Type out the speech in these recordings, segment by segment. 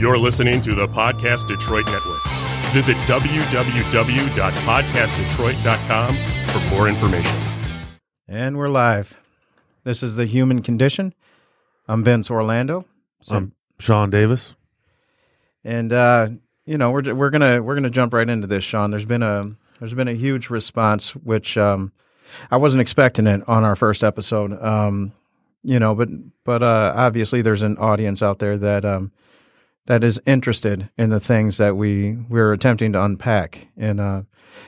You're listening to the Podcast Detroit Network. Visit www.podcastdetroit.com for more information. And we're live. This is the human condition. I'm Vince Orlando. So- I'm Sean Davis. and uh, you know we're we're gonna we're gonna jump right into this, Sean. There's been a there's been a huge response, which um, I wasn't expecting it on our first episode. Um, you know, but but uh, obviously there's an audience out there that um, that is interested in the things that we we're attempting to unpack, and uh,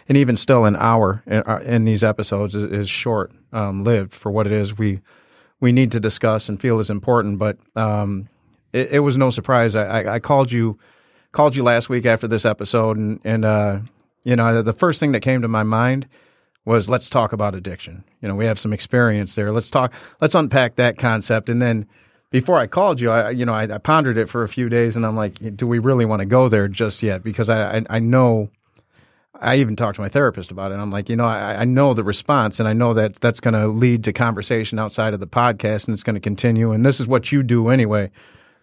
and even still, an hour in, uh, in these episodes is, is short um, lived for what it is we we need to discuss and feel is important. But um, it, it was no surprise. I, I, I called you called you last week after this episode, and and uh, you know the first thing that came to my mind was let's talk about addiction. You know, we have some experience there. Let's talk. Let's unpack that concept, and then before I called you, I you know I, I pondered it for a few days, and I'm like, do we really want to go there just yet? Because I I, I know. I even talked to my therapist about it. I'm like, you know, I, I know the response, and I know that that's going to lead to conversation outside of the podcast, and it's going to continue. And this is what you do anyway,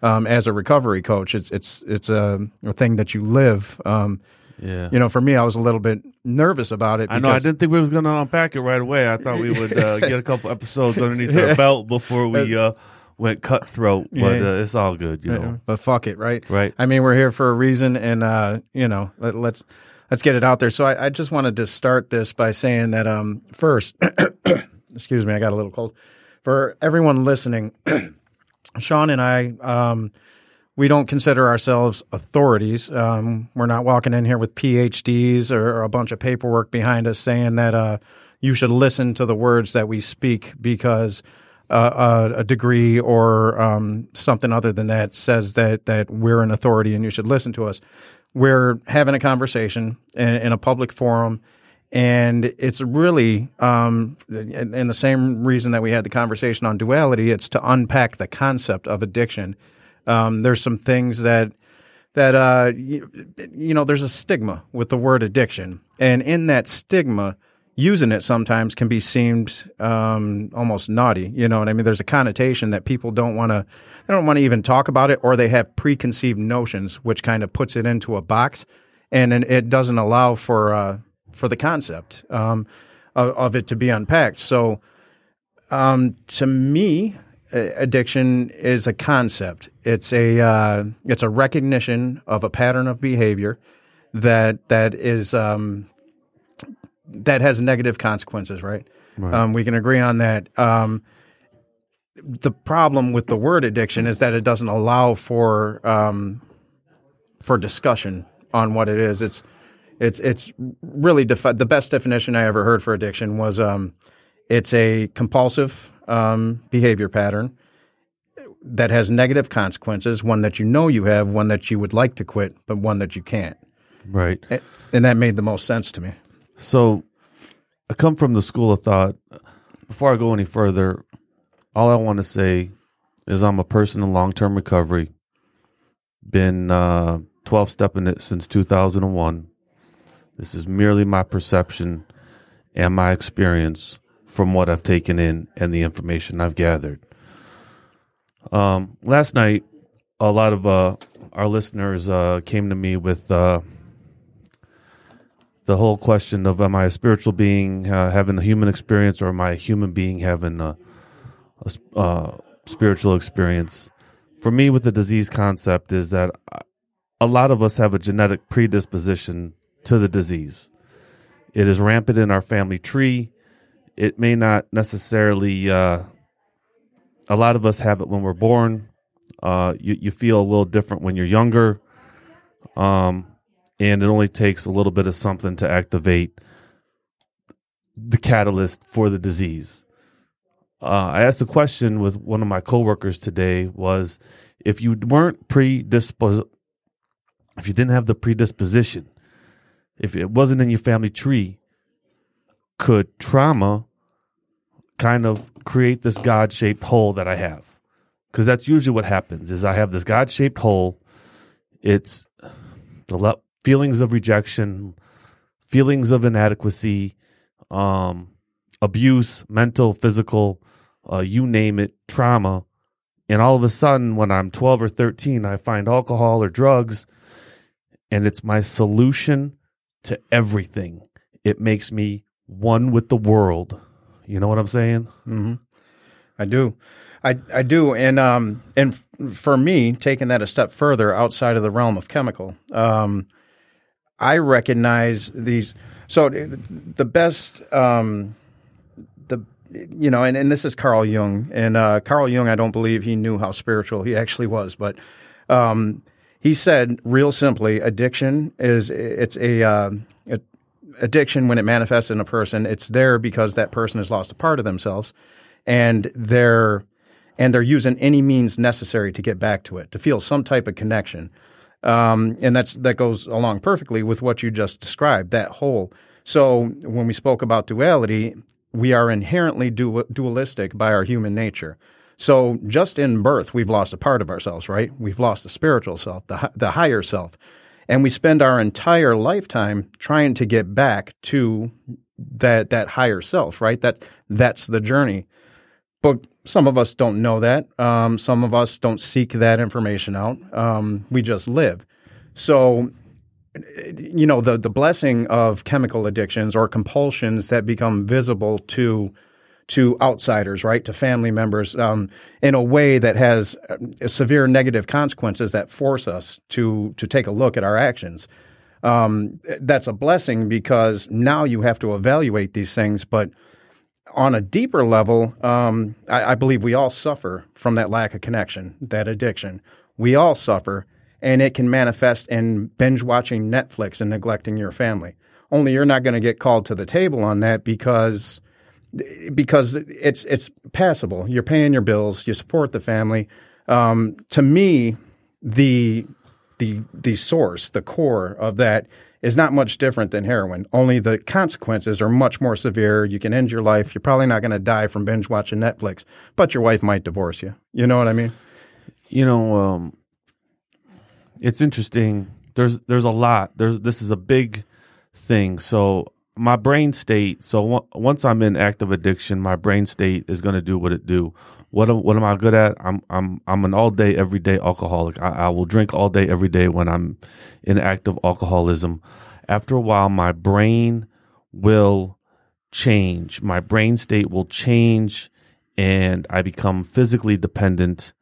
um, as a recovery coach. It's it's it's a, a thing that you live. Um, Yeah. you know, for me, I was a little bit nervous about it. I know. I didn't think we was going to unpack it right away. I thought we would uh, get a couple episodes underneath our belt before we uh, went cutthroat. But Yeah. uh, it's all good, you know. but fuck it, right? Right. I mean, we're here for a reason, and uh, you know, let, let's let's get it out there. So I, I just wanted to start this by saying that um, first, excuse me, I got a little cold. For everyone listening, Sean and I, um, we don't consider ourselves authorities. Um, we're not walking in here with PhDs or, or a bunch of paperwork behind us saying that uh, you should listen to the words that we speak because uh, a, a degree or um, something other than that says that that we're an authority and you should listen to us. We're having a conversation in, in a public forum, and it's really um, in, in the same reason that we had the conversation on duality. It's to unpack the concept of addiction. Um, there's some things that that uh, you, you know there's a stigma with the word addiction, and in that stigma, using it sometimes can be seemed um, almost naughty. You know what I mean? There's a connotation that people don't want to they don't want to even talk about it, or they have preconceived notions, which kind of puts it into a box, and then it doesn't allow for uh, for the concept um, of, of it to be unpacked. So, um, to me, addiction is a concept. It's a uh, it's a recognition of a pattern of behavior that that is um, that has negative consequences. Right? Um, we can agree on that. Um, the problem with the word addiction is that it doesn't allow for um, for discussion on what it is. It's it's it's really defi- the best definition I ever heard for addiction was um, it's a compulsive um, behavior pattern that has negative consequences. One that you know you have, one that you would like to quit, but one that you can't. Right. And that made the most sense to me. So I come from the school of thought. Before I go any further, all I want to say is I'm a person in long term recovery. Been uh, 12 stepping it since 2001. This is merely my perception and my experience from what I've taken in and the information I've gathered. Um, last night, a lot of uh, our listeners uh, came to me with uh, the whole question of am I a spiritual being uh, having a human experience or am I a human being having a uh, spiritual experience? For me, with the disease concept, is that a lot of us have a genetic predisposition to the disease. It is rampant in our family tree. It may not necessarily. Uh, a lot of us have it when we're born. Uh, you you feel a little different when you're younger. Um, and it only takes a little bit of something to activate the catalyst for the disease. Uh, I asked a question with one of my coworkers today was if you weren't predisposed, if you didn't have the predisposition, if it wasn't in your family tree, could trauma kind of create this God shaped hole that I have? Because that's usually what happens is I have this God shaped hole. It's the le- feelings of rejection, feelings of inadequacy, um, abuse, mental, physical, uh, you name it, trauma And all of a sudden, when I'm 12 or 13, I find alcohol or drugs, and it's my solution to everything. It makes me one with the world. You know what I'm saying? Mm-hmm. I do. I, I do, and um, and f- for me, taking that a step further outside of the realm of chemical, um, I recognize these. So the best, um, the you know, and, and this is Carl Jung, and uh, Carl Jung, I don't believe he knew how spiritual he actually was, but um, he said, real simply, addiction is it's a, uh, a addiction when it manifests in a person. It's there because that person has lost a part of themselves, and they're and they're using any means necessary to get back to it, to feel some type of connection. Um, and that's that goes along perfectly with what you just described, that whole. So when we spoke about duality, we are inherently du- dualistic by our human nature. So just in birth, we've lost a part of ourselves, right? We've lost the spiritual self, the the higher self, and we spend our entire lifetime trying to get back to that that higher self, right? That that's the journey. But some of us don't know that. Um, some of us don't seek that information out. Um, we just live. So, you know, the the blessing of chemical addictions or compulsions that become visible to to outsiders, right, to family members, um, in a way that has uh, severe negative consequences that force us to to take a look at our actions. Um, that's a blessing because now you have to evaluate these things, but on a deeper level, um, I, I, believe we all suffer from that lack of connection, that addiction. We all suffer, and it can manifest in binge watching Netflix and neglecting your family. Only you're not going to get called to the table on that because because it's it's passable. You're paying your bills, you support the family. Um, to me, the the the source, the core of that is not much different than heroin. Only the consequences are much more severe. You can end your life. You're probably not going to die from binge watching Netflix, but your wife might divorce you. You know what I mean? You know, um, it's interesting. There's there's a lot. There's this is a big thing. So my brain state. So w- once I'm in active addiction, my brain state is going to do what it do. What am, what am I good at? I'm I'm I'm an all day every day alcoholic. I, I will drink all day every day when I'm in active alcoholism. After a while, my brain will change. My brain state will change, and I become physically dependent.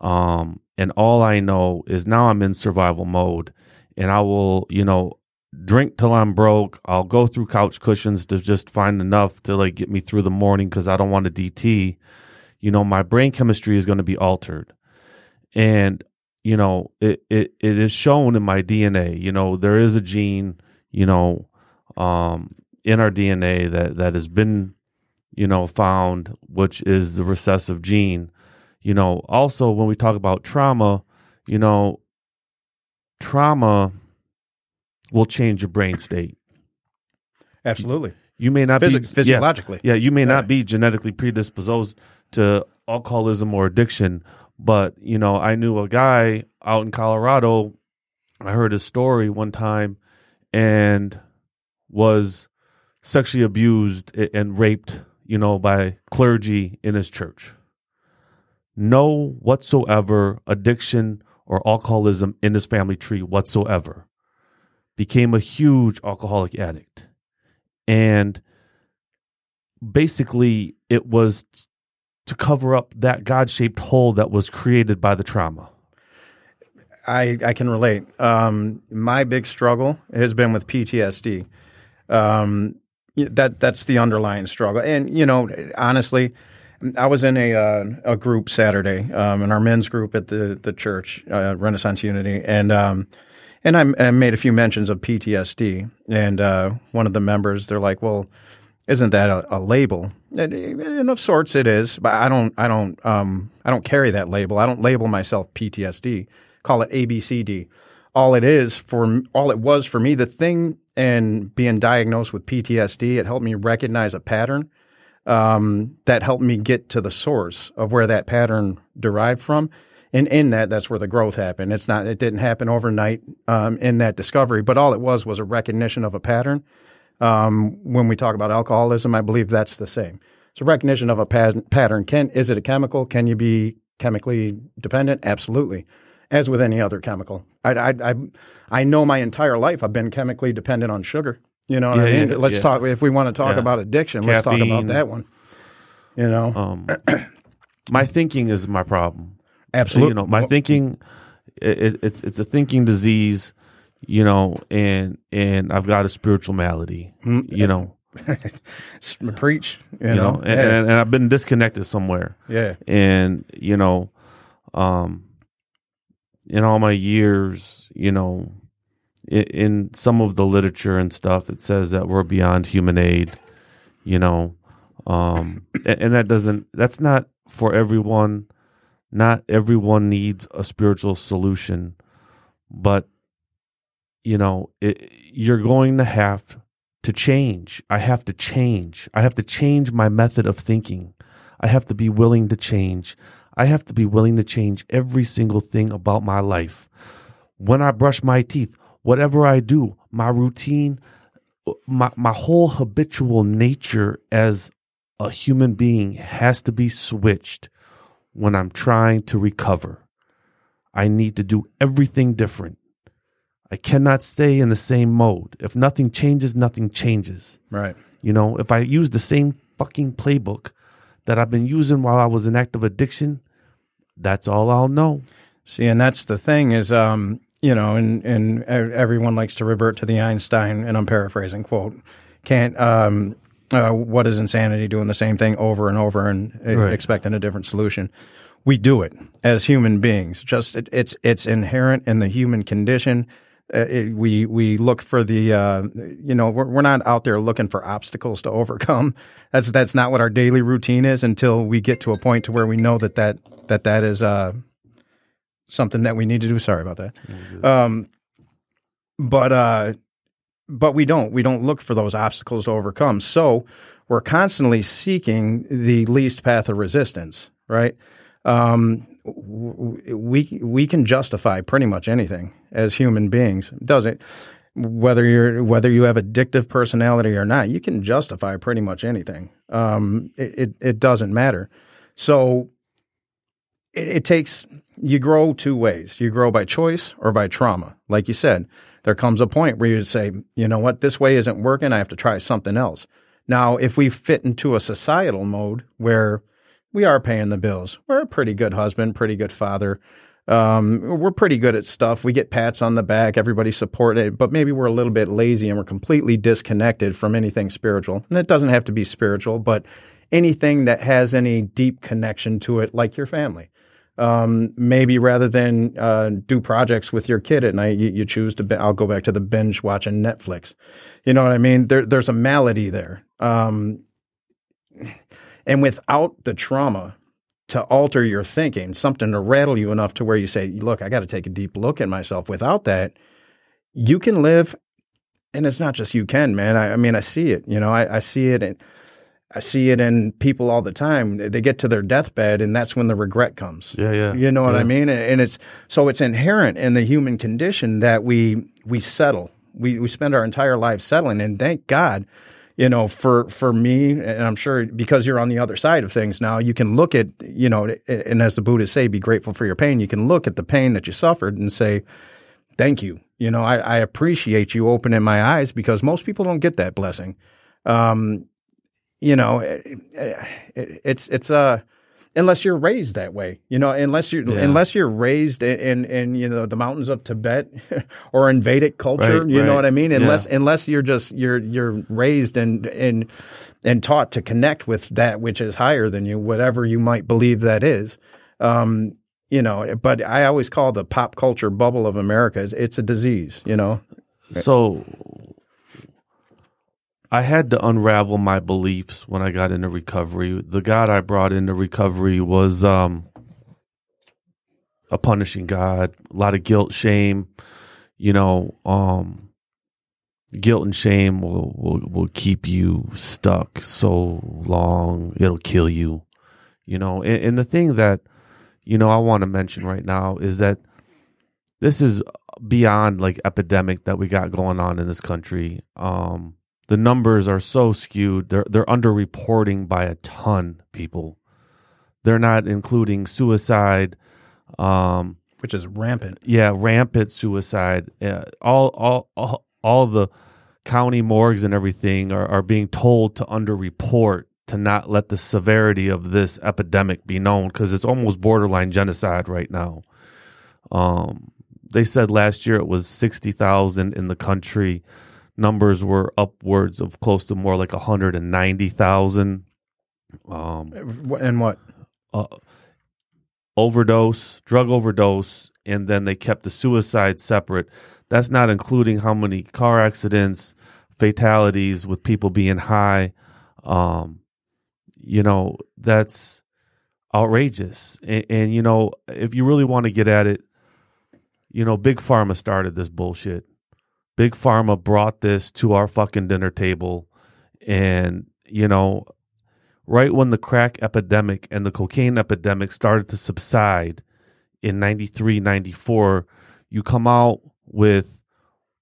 Um, and all I know is now I'm in survival mode, and I will, you know, drink till I'm broke. I'll go through couch cushions to just find enough to like get me through the morning because I don't want to DT you know, my brain chemistry is going to be altered. And, you know, it, it, it is shown in my DNA. You know, there is a gene, you know, um, in our DNA that, that has been, you know, found, which is the recessive gene. You know, also when we talk about trauma, you know, trauma will change your brain state. Absolutely. You may not Physi- be physiologically. Yeah, yeah, you may not be genetically predisposed to alcoholism or addiction. But, you know, I knew a guy out in Colorado. I heard his story one time and was sexually abused and raped, you know, by clergy in his church. No whatsoever addiction or alcoholism in his family tree whatsoever. Became a huge alcoholic addict. And basically, it was to cover up that God shaped hole that was created by the trauma? I, I can relate. Um, my big struggle has been with PTSD. Um, that that's the underlying struggle, and you know, honestly, I was in a uh, a group Saturday, um, in our men's group at the the church, uh, Renaissance Unity, and um, and I, I, made a few mentions of PTSD, and uh, one of the members, they're like, "Well, isn't that a, a label? And, of sorts it is, but I don't, I don't, um, I don't carry that label. I don't label myself PTSD. Call it ABCD. All it is for, all it was for me, the thing and being diagnosed with PTSD, it helped me recognize a pattern. Um, that helped me get to the source of where that pattern derived from. And in that, that's where the growth happened. It's not, it didn't happen overnight, um, in that discovery, but all it was was a recognition of a pattern um, when we talk about alcoholism, I believe that's the same. It's a recognition of a pattern. Can is it a chemical? Can you be chemically dependent? Absolutely. As with any other chemical, I, I, I, I know my entire life I've been chemically dependent on sugar. You know what I mean? yeah, let's yeah. talk. If we want to talk Yeah. about addiction, let's talk about that one. You know, Um, my thinking is my problem. absolutely. You know, my thinking, it, it's it's a thinking disease. You know, and and I've got a spiritual malady. You know, preach. You, you know, know, and, and, and I've been disconnected somewhere. yeah. and you know um in all my years you know in, in some of the literature and stuff it says that we're beyond human aid you know um and, and that doesn't that's not for everyone not everyone needs a spiritual solution but you know it, you're going to have to change i have to change i have to change my method of thinking I have to be willing to change. I have to be willing to change every single thing about my life. When I brush my teeth, whatever I do, my routine, my, my whole habitual nature as a human being has to be switched when I'm trying to recover. I need to do everything different. I cannot stay in the same mode. If nothing changes, nothing changes. Right. You know, if I use the same fucking playbook that I've been using while I was in active addiction, that's all I'll know. See, and that's the thing is, um, you know, and and everyone likes to revert to the Einstein, and I'm paraphrasing quote, can't. Um, uh, what is insanity? Doing the same thing over and over and uh, Right. expecting a different solution. We do it as human beings. Just it, it's it's inherent in the human condition. Uh, it, we we look for the uh, you know we're, we're not out there looking for obstacles to overcome. That's that's not what our daily routine is until we get to a point to where we know that that that that is uh, something that we need to do. Sorry about that. Um, but uh, but we don't. We don't look for those obstacles to overcome. So we're constantly seeking the least path of resistance. Right. Um, we we can justify pretty much anything as human beings. Does it? Whether you're whether you have addictive personality or not, you can justify pretty much anything. Um, it, it it doesn't matter. So it, it takes you grow two ways. You grow by choice or by trauma. Like you said, there comes a point where you say, you know what, this way isn't working. I have to try something else. Now, if we fit into a societal mode where we are paying the bills, we're a pretty good husband, pretty good father. Um, we're pretty good at stuff. We get pats on the back. Everybody support it, but maybe we're a little bit lazy and we're completely disconnected from anything spiritual. And it doesn't have to be spiritual, but anything that has any deep connection to it, like your family um, maybe rather than uh, do projects with your kid at night, you, you choose to. I'll go back to the binge watching Netflix. You know what I mean? There, there's a malady there, um, and without the trauma to alter your thinking, something to rattle you enough to where you say, "Look, I got to take a deep look at myself." Without that, you can live, and it's not just you can, man. I, I mean, I see it. You know, I, I see it, and I see it in people all the time. They get to their deathbed, and that's when the regret comes. Yeah, yeah. You know what Yeah. I mean? And it's so it's inherent in the human condition that we we settle. We we spend our entire lives settling, and thank God, you know, for for me, and I'm sure because you're on the other side of things now, you can look at you know, and as the Buddhists say, be grateful for your pain. You can look at the pain that you suffered and say, thank you. You know, I, I appreciate you opening my eyes because most people don't get that blessing. Um, you know, it, it, it's it's uh unless you're raised that way, you know, unless you Yeah. unless you're raised in, in in you know the mountains of Tibet or in Vedic culture, Right, you know what I mean. Yeah. Unless unless you're just you're you're raised and and and taught to connect with that which is higher than you, whatever you might believe that is. Um, you know, but I always call the pop culture bubble of America it's, it's a disease. You know, So I had to unravel my beliefs when I got into recovery. The God I brought into recovery was um, a punishing God, a lot of guilt, shame. You know, um, guilt and shame will, will will keep you stuck so long. It'll kill you. You know, and, and the thing that you know I want to mention right now is that this is beyond like epidemic that we got going on in this country. Um, the numbers are so skewed; they're they're underreporting by a ton. People, they're not including suicide. Um, which is rampant. yeah, rampant suicide. Uh, all, all, all, all the county morgues and everything are, are being told to underreport to not let the severity of this epidemic be known because it's almost borderline genocide right now. Um, they said last year it was 60,000 in the country. Numbers were upwards of close to more like 190,000. Um, And what? uh, overdose, drug overdose, and then they kept the suicide separate. That's not including how many car accidents, fatalities with people being high. Um, you know, that's outrageous. And, and, you know, if you really want to get at it, you know, Big Pharma started this bullshit. Big Pharma brought this to our fucking dinner table. And, you know, right when the crack epidemic and the cocaine epidemic started to subside in 93, 94, you come out with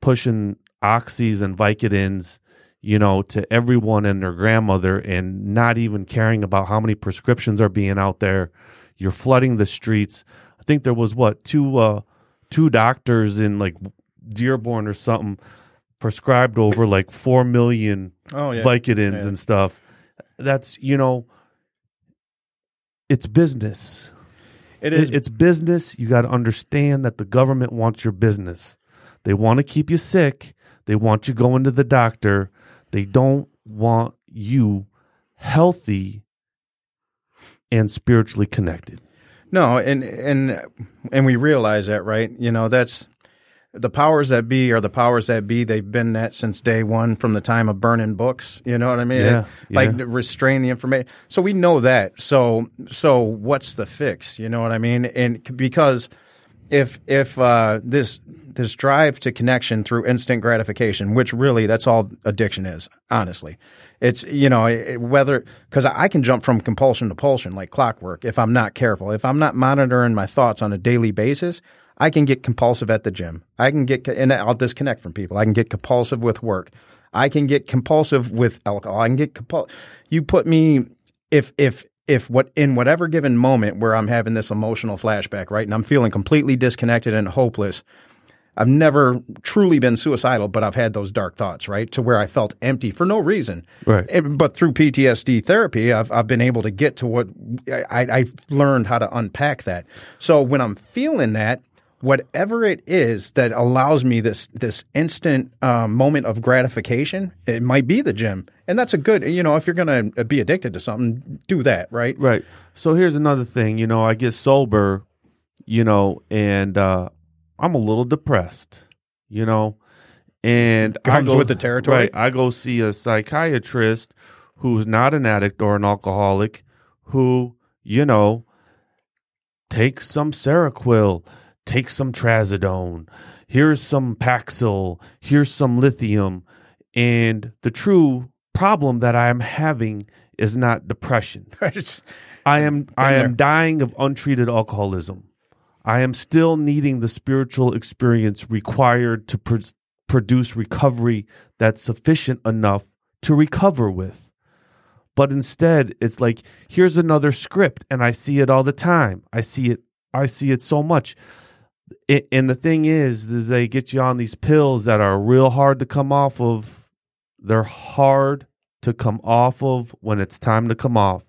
pushing oxys and Vicodins, you know, to everyone and their grandmother and not even caring about how many prescriptions are being out there. You're flooding the streets. I think there was what, two uh two doctors in like Dearborn or something prescribed over like 4 million Oh yeah. Vicodins Yeah. and stuff. That's you know, it's business. it It- is. it's business. You got to understand that the government wants your business. They want to keep you sick. They want you going to the doctor. They don't want you healthy and spiritually connected. No, and and and we realize that, right? You know, that's the powers that be are the powers that be. They've been that since day one, from the time of burning books. You know what I mean? Yeah, like yeah. restrain the information. So we know that. So so what's the fix? You know what I mean? And because if if uh, this this drive to connection through instant gratification, which really that's all addiction is, honestly, it's you know it, whether because I can jump from compulsion to pulsion like clockwork if I'm not careful. If I'm not monitoring my thoughts on a daily basis, I can get compulsive at the gym. I can get and I'll disconnect from people. I can get compulsive with work. I can get compulsive with alcohol. I can get compul. You put me if if if what in whatever given moment where I'm having this emotional flashback, right, and I'm feeling completely disconnected and hopeless. I've never truly been suicidal, but I've had those dark thoughts, right, to where I felt empty for no reason. Right. But through PTSD therapy, I've I've been able to get to what I, I've learned how to unpack that. So when I'm feeling that, whatever it is that allows me this this instant um, moment of gratification, it might be the gym, and that's a good. You know, if you're going to be addicted to something, do that, right? Right. So here's another thing. You know, I get sober, you know, and uh, I'm a little depressed, you know, and I Comes go- with the territory. Right. I go see a psychiatrist who's not an addict or an alcoholic who, you know, takes some Seroquel, takes some Trazodone, here's some Paxil, here's some lithium. And the true problem that I am having is not depression. I am I am dying of untreated alcoholism. I am still needing the spiritual experience required to pr- produce recovery that's sufficient enough to recover with. But instead, it's like here's another script and I see it all the time. I see it I see it so much. I- and the thing is is they get you on these pills that are real hard to come off of. They're hard to come off of when it's time to come off.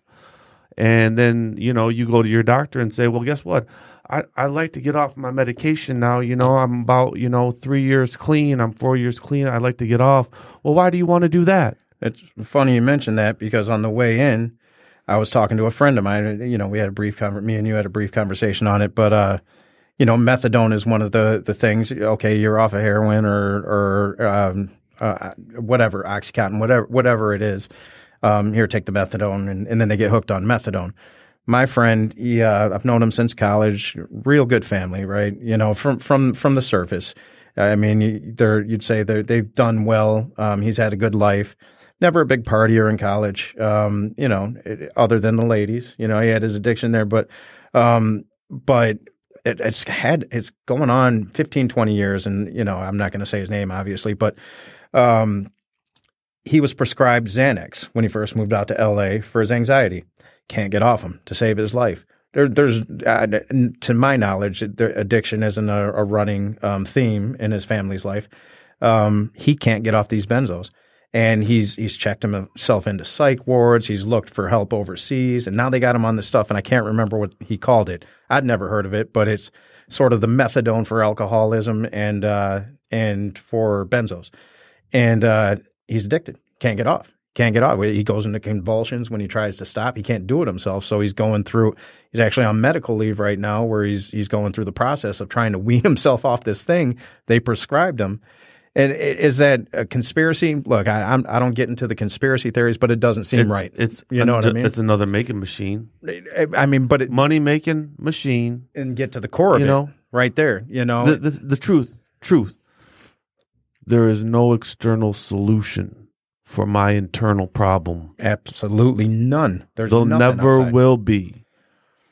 And then you know you go to your doctor and say well guess what? I i like to get off my medication now. You know i'm about you know 3 years clean. I'm 4 years clean. I'd like to get off. Well why do you want to do that? It's funny you mentioned that because on the way in, I was talking to a friend of mine. You know, we had a brief conver- me and you had a brief conversation on it, but uh, you know, methadone is one of the the things. Okay, you're off of heroin or or um, uh, whatever, oxycontin, whatever whatever it is. Um, here, take the methadone, and, and then they get hooked on methadone. My friend, he, uh, I've known him since college. Real good family, right? You know, from from from the surface. I mean, they're you'd say they they've done well. Um, he's had a good life. Never a big partier in college. Um, you know, other than the ladies. You know, he had his addiction there, but um, but it, it's had it's going on 15, 20 years, and you know, I'm not going to say his name, obviously, but um, he was prescribed Xanax when he first moved out to L.A. for his anxiety. can't get off them to save his life. There, there's, uh, to my knowledge, addiction isn't a, a running um, theme in his family's life. Um, he can't get off these benzos and he's he's checked himself into psych wards. He's looked for help overseas, and now they got him on this stuff. And I can't remember what he called it. I'd never heard of it, but it's sort of the methadone for alcoholism and uh, and for benzos. And uh, he's addicted. Can't get off. Can't get off. He goes into convulsions when he tries to stop. He can't do it himself. So he's going through. He's actually on medical leave right now, where he's he's going through the process of trying to wean himself off this thing they prescribed him and is that a conspiracy? Look, I I'm, I do not get into the conspiracy theories, but it doesn't seem it's, right. It's you know what I mean. It's another making machine. I mean, but it, money making machine, and get to the core of you it, right there. You know, the, the, the truth, truth. There is no external solution for my internal problem. Absolutely none. There's there never outside. will be.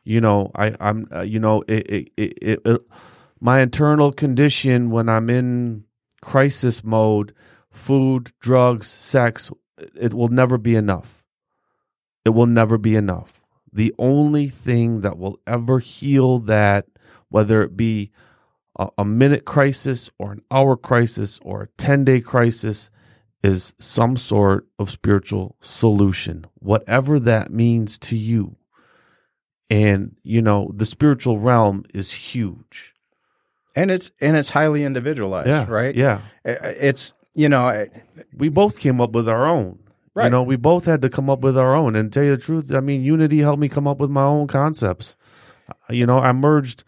You know, I I'm uh, you know it, it, it, it my internal condition when I'm in crisis mode, food, drugs, sex, it will never be enough. It will never be enough. The only thing that will ever heal that, whether it be a, a minute crisis or an hour crisis or a 10 day crisis, is some sort of spiritual solution, whatever that means to you. And, you know, the spiritual realm is huge and it's and it's highly individualized, yeah, right? Yeah, it's you know, we both came up with our own. Right. You know, we both had to come up with our own. And tell you the truth, I mean, Unity helped me come up with my own concepts. Uh, you know, I merged,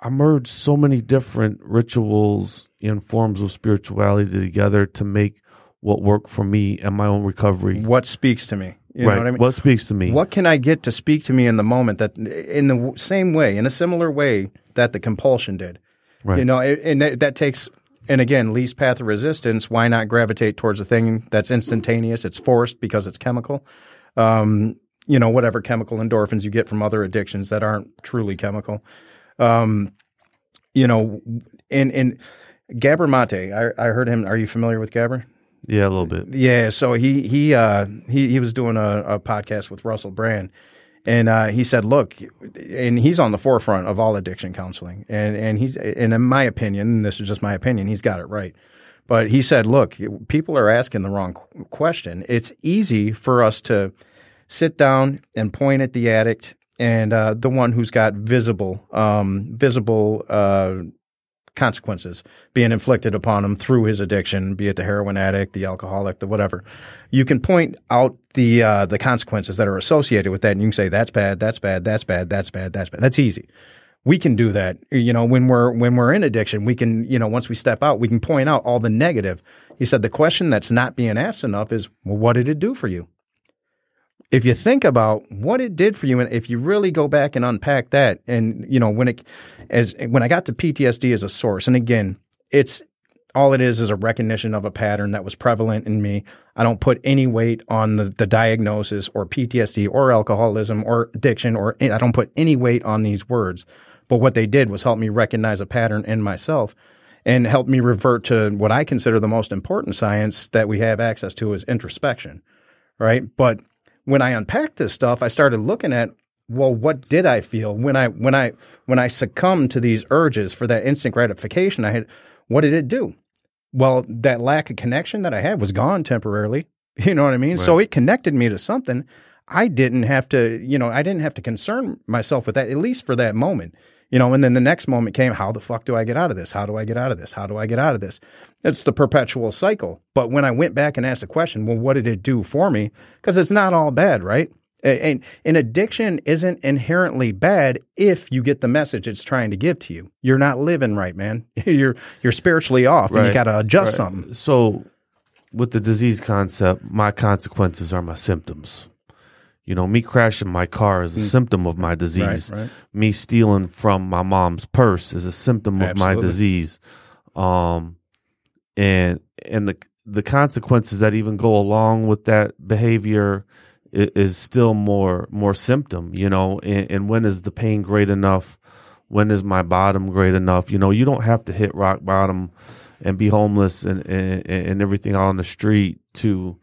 I merged so many different rituals and forms of spirituality together to make what worked for me and my own recovery. What speaks to me? You right. know what I mean? What speaks to me? What can I get to speak to me in the moment that, in the same way, in a similar way that the compulsion did? Right. You know, and that, that takes, and again, least path of resistance. Why not gravitate towards a thing that's instantaneous? It's forced because it's chemical. Um, you know, whatever chemical endorphins you get from other addictions that aren't truly chemical. Um, you know, in in Gabor Mate, I, I heard him. Are you familiar with Gabor? Yeah, a little bit. Yeah, so he he uh, he he was doing a, a podcast with Russell Brand, and uh, he said, "Look," and he's on the forefront of all addiction counseling, and and he's and in my opinion, and this is just my opinion, he's got it right. But he said, "Look, people are asking the wrong question. It's easy for us to sit down and point at the addict." And uh, the one who's got visible, um, visible uh, consequences being inflicted upon him through his addiction, be it the heroin addict, the alcoholic, the whatever. You can point out the uh, the consequences that are associated with that, and you can say that's bad, that's bad, that's bad, that's bad, that's bad. That's easy. We can do that. You know, when we're when we're in addiction, we can you know once we step out, we can point out all the negative. He said the question that's not being asked enough is, well, what did it do for you? If you think about what it did for you, and if you really go back and unpack that, and you know when it as when I got to PTSD as a source, and again, it's all it is is a recognition of a pattern that was prevalent in me. I don't put any weight on the, the diagnosis or PTSD or alcoholism or addiction or I don't put any weight on these words. But what they did was help me recognize a pattern in myself and help me revert to what I consider the most important science that we have access to is introspection. Right. But when I unpacked this stuff, I started looking at well, what did I feel when I when I when I succumbed to these urges for that instant gratification? I had what did it do? Well, that lack of connection that I had was gone temporarily. You know what I mean? Right. So it connected me to something. I didn't have to, you know, I didn't have to concern myself with that, at least for that moment you know, and then the next moment came, how the fuck do I get out of this? How do I get out of this? How do I get out of this? It's the perpetual cycle. But when I went back and asked the question, well, what did it do for me? Because it's not all bad, right? And an addiction isn't inherently bad if you get the message it's trying to give to you. You're not living right, man. you're you're spiritually off, right. and you got to adjust right. something. So, with the disease concept, my consequences are my symptoms. You know, me crashing my car is a mm. symptom of my disease. Right, right. Me stealing from my mom's purse is a symptom of Absolutely. my disease. Um, and and the the consequences that even go along with that behavior is, is still more more symptom. You know, and, and when is the pain great enough? When is my bottom great enough? You know, you don't have to hit rock bottom and be homeless and and, and everything out on the street to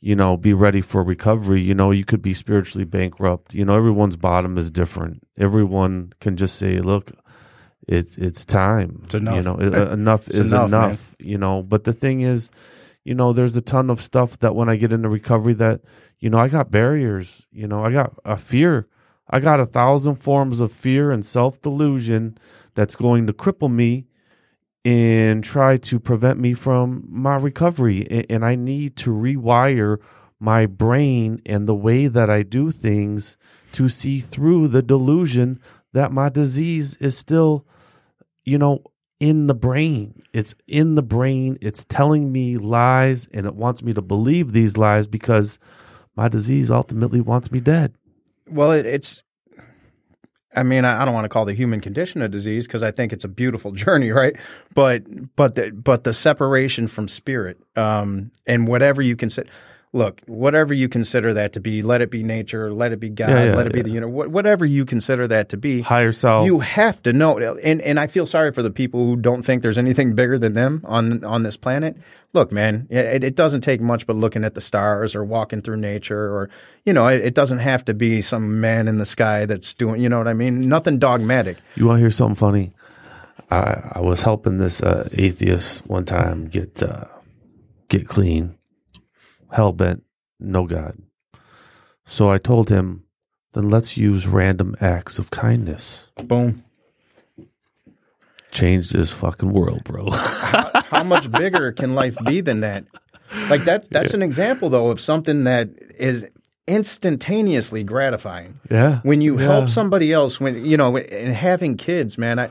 you know, be ready for recovery. You know, you could be spiritually bankrupt. You know, everyone's bottom is different. Everyone can just say, look, it's it's time. It's enough. You know, it- enough It's is enough, enough. You know, but the thing is, you know, there's a ton of stuff that when I get into recovery that, you know, I got barriers. You know, I got a fear. I got a thousand forms of fear and self delusion that's going to cripple me and try to prevent me from my recovery. And I need to rewire my brain and the way that I do things to see through the delusion that my disease is still, you know, in the brain. It's in the brain. It's telling me lies and it wants me to believe these lies because my disease ultimately wants me dead. Well, it, it's. I mean, I, I don't want to call the human condition a disease because I think it's a beautiful journey, right? But but the but the separation from spirit, um, and whatever you consider. Look, whatever you consider that to be, let it be nature, let it be God, Yeah, yeah, let it be the you know wh- whatever you consider that to be. Higher self. You have to know, and and I feel sorry for the people who don't think there's anything bigger than them on on this planet. Look, man, it, it doesn't take much but looking at the stars or walking through nature, or you know, it, it doesn't have to be some man in the sky that's doing. You know what I mean? Nothing dogmatic. You want to hear something funny? I I was helping this uh, atheist one time get uh, get clean, hell bent, no God. So I told him, then let's use random acts of kindness. Boom. Changed his fucking world, bro. How much bigger can life be than that? Like that. That's an example though of something that is instantaneously gratifying. yeah. when you Yeah. help somebody else when you know and having kids man i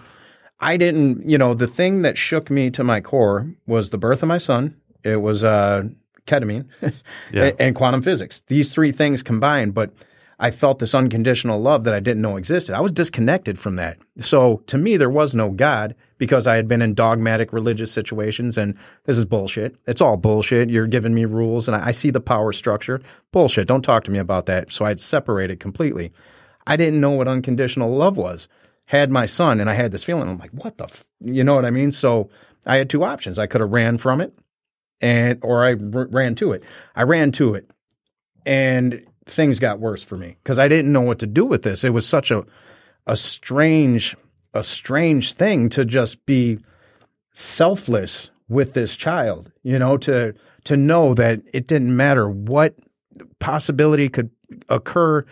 i didn't you know the thing that shook me to my core was the birth of my son it was uh ketamine Yeah. and, quantum physics these three things combined but i felt this unconditional love that i didn't know existed i was disconnected from that so to me there was no god because i had been in dogmatic religious situations and this is bullshit it's all bullshit you're giving me rules and i, I see the power structure bullshit don't talk to me about that so i'd separated completely I didn't know what unconditional love was. Had my son, and I had this feeling. I'm like, what the, f-? you know what I mean? So I had two options. I could have ran from it, and or I r- ran to it. I ran to it, and things got worse for me because I didn't know what to do with this. It was such a a strange a strange thing to just be selfless with this child. You know, to to know that it didn't matter what possibility could occur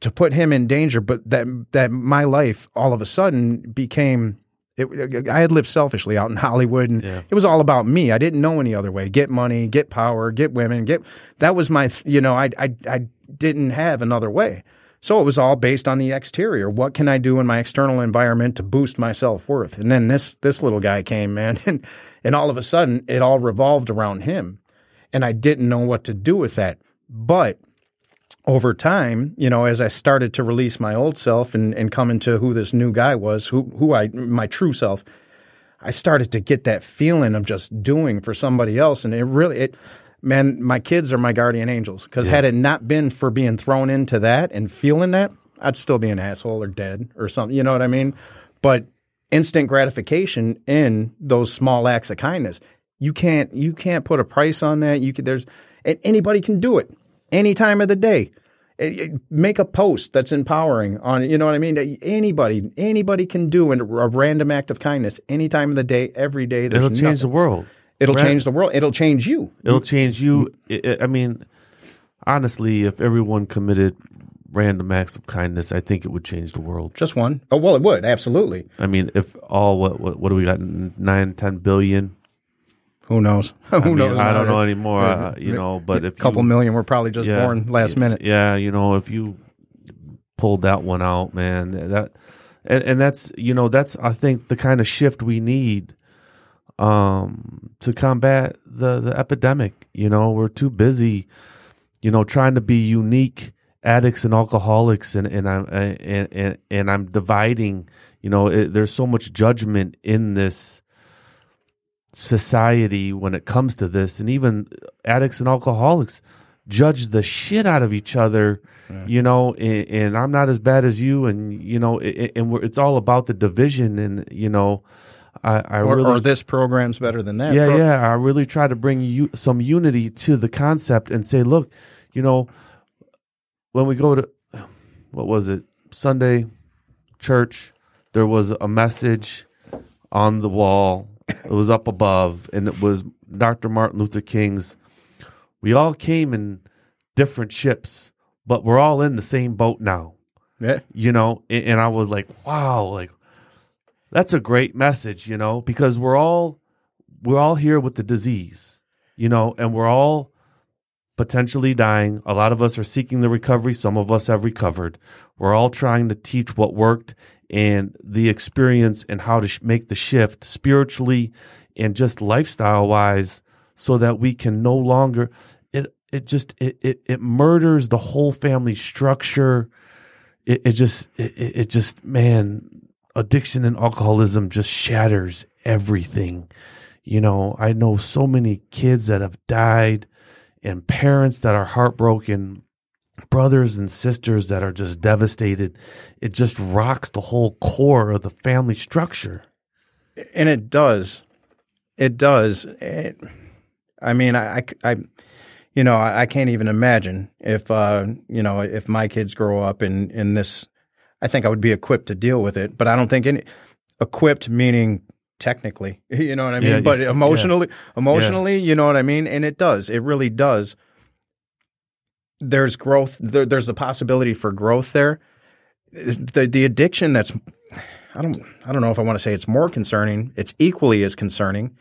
to put him in danger, but that that my life all of a sudden became. It, I had lived selfishly out in Hollywood, and Yeah. it was all about me. I didn't know any other way. Get money, get power, get women, get. That was my. You know, I I I didn't have another way. So it was all based on the exterior. What can I do in my external environment to boost my self worth? And then this this little guy came, man, and and all of a sudden it all revolved around him, and I didn't know what to do with that. But over time, you know, as I started to release my old self and, and come into who this new guy was, who who I my true self, I started to get that feeling of just doing for somebody else, and it really it. Man, my kids are my guardian angels. Because had it not been for being thrown into that and feeling that, I'd still be an asshole or dead or something. You know what I mean? But instant gratification in those small acts of kindness, you can't you can't put a price on that. You could there's and anybody can do it any time of the day. Eh, eh, Make a post that's empowering on you know what I mean. Anybody anybody can do a random act of kindness any time of the day, every day. It'll change the world. It'll Right. change the world. It'll change you. It'll change you. I mean, honestly, if everyone committed random acts of kindness, I think it would change the world. Just one. Oh well, it would absolutely. I mean, if all what what, what do we got? Nine, ten billion. Who knows? Who I mean, knows? I don't now? know anymore. Uh, you know, but a if couple you, million were probably just yeah, born last minute. Yeah, you know, if you pulled that one out, man, that and, and that's you know that's I think the kind of shift we need um to combat the the epidemic. You know, we're too busy, you know, trying to be unique addicts and alcoholics, and and I'm and and, and I'm dividing. You know, it, there's so much judgment in this society when it comes to this, and even addicts and alcoholics judge the shit out of each other. You know, and, and I'm not as bad as you, and you know, it, and we're, it's all about the division, and you know, I, I or, really or this program's better than that. yeah, Pro- yeah. I really try to bring you some unity to the concept and say, look, you know, when we go to what was it Sunday church, there was a message on the wall. It was up above, and it was Dr. Martin Luther King's. We all came in different ships, but we're all in the same boat now Yeah. you know and, and i was like wow like that's a great message you know because we're all we're all here with the disease you know and we're all potentially dying a lot of us are seeking the recovery some of us have recovered we're all trying to teach what worked and the experience and how to sh- make the shift spiritually and just lifestyle wise so that we can no longer it it just it it, it murders the whole family structure. It, it just it, it it just man addiction and alcoholism just shatters everything. You know i know so many kids that have died and parents that are heartbroken brothers and sisters that are just devastated. It just rocks the whole core of the family structure. And it does. It does. It- i mean I, I I- you know I, can't even imagine if uh you know if my kids grow up in in this i think i would be equipped to deal with it but i don't think any equipped meaning technically you know what i mean? Yeah, but yeah. emotionally emotionally you know what i mean? And it does. It really does there's growth there, there's the possibility for growth there the the addiction that's I don't I don't know if I want to say it's more concerning. It's equally as concerning.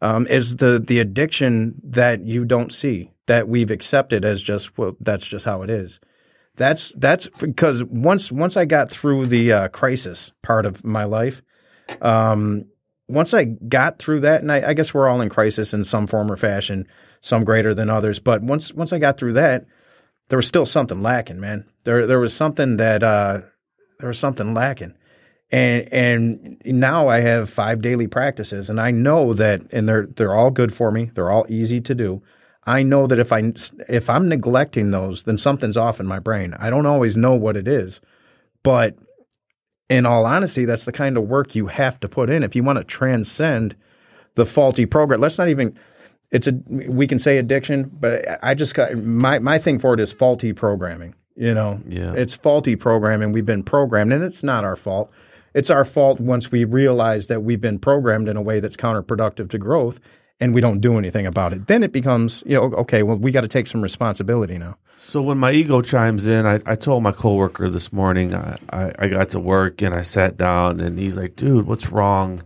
Um, is the the addiction that you don't see that we've accepted as just well that's just how it is. That's that's because once once I got through the uh, crisis part of my life, um, once I got through that, and I, I guess we're all in crisis in some form or fashion, some greater than others. But once once I got through that, there was still something lacking, man. There there was something that uh, there was something lacking and and now I have five daily practices, and I know that, and they're they're all good for me. They're all easy to do. I know that if I if I'm neglecting those, then something's off in my brain. I don't always know what it is, but in all honesty, that's the kind of work you have to put in if you want to transcend the faulty program. Let's not even. It's a we can say addiction, but I just got my my thing for it is faulty programming. You know, Yeah. it's faulty programming. We've been programmed, and it's not our fault. It's our fault once we realize that we've been programmed in a way that's counterproductive to growth, and we don't do anything about it. Then it becomes, you know, okay, well, we got to take some responsibility now. So when my ego chimes in, I, I told my coworker this morning, I, I, I got to work and I sat down and he's like, dude, what's wrong?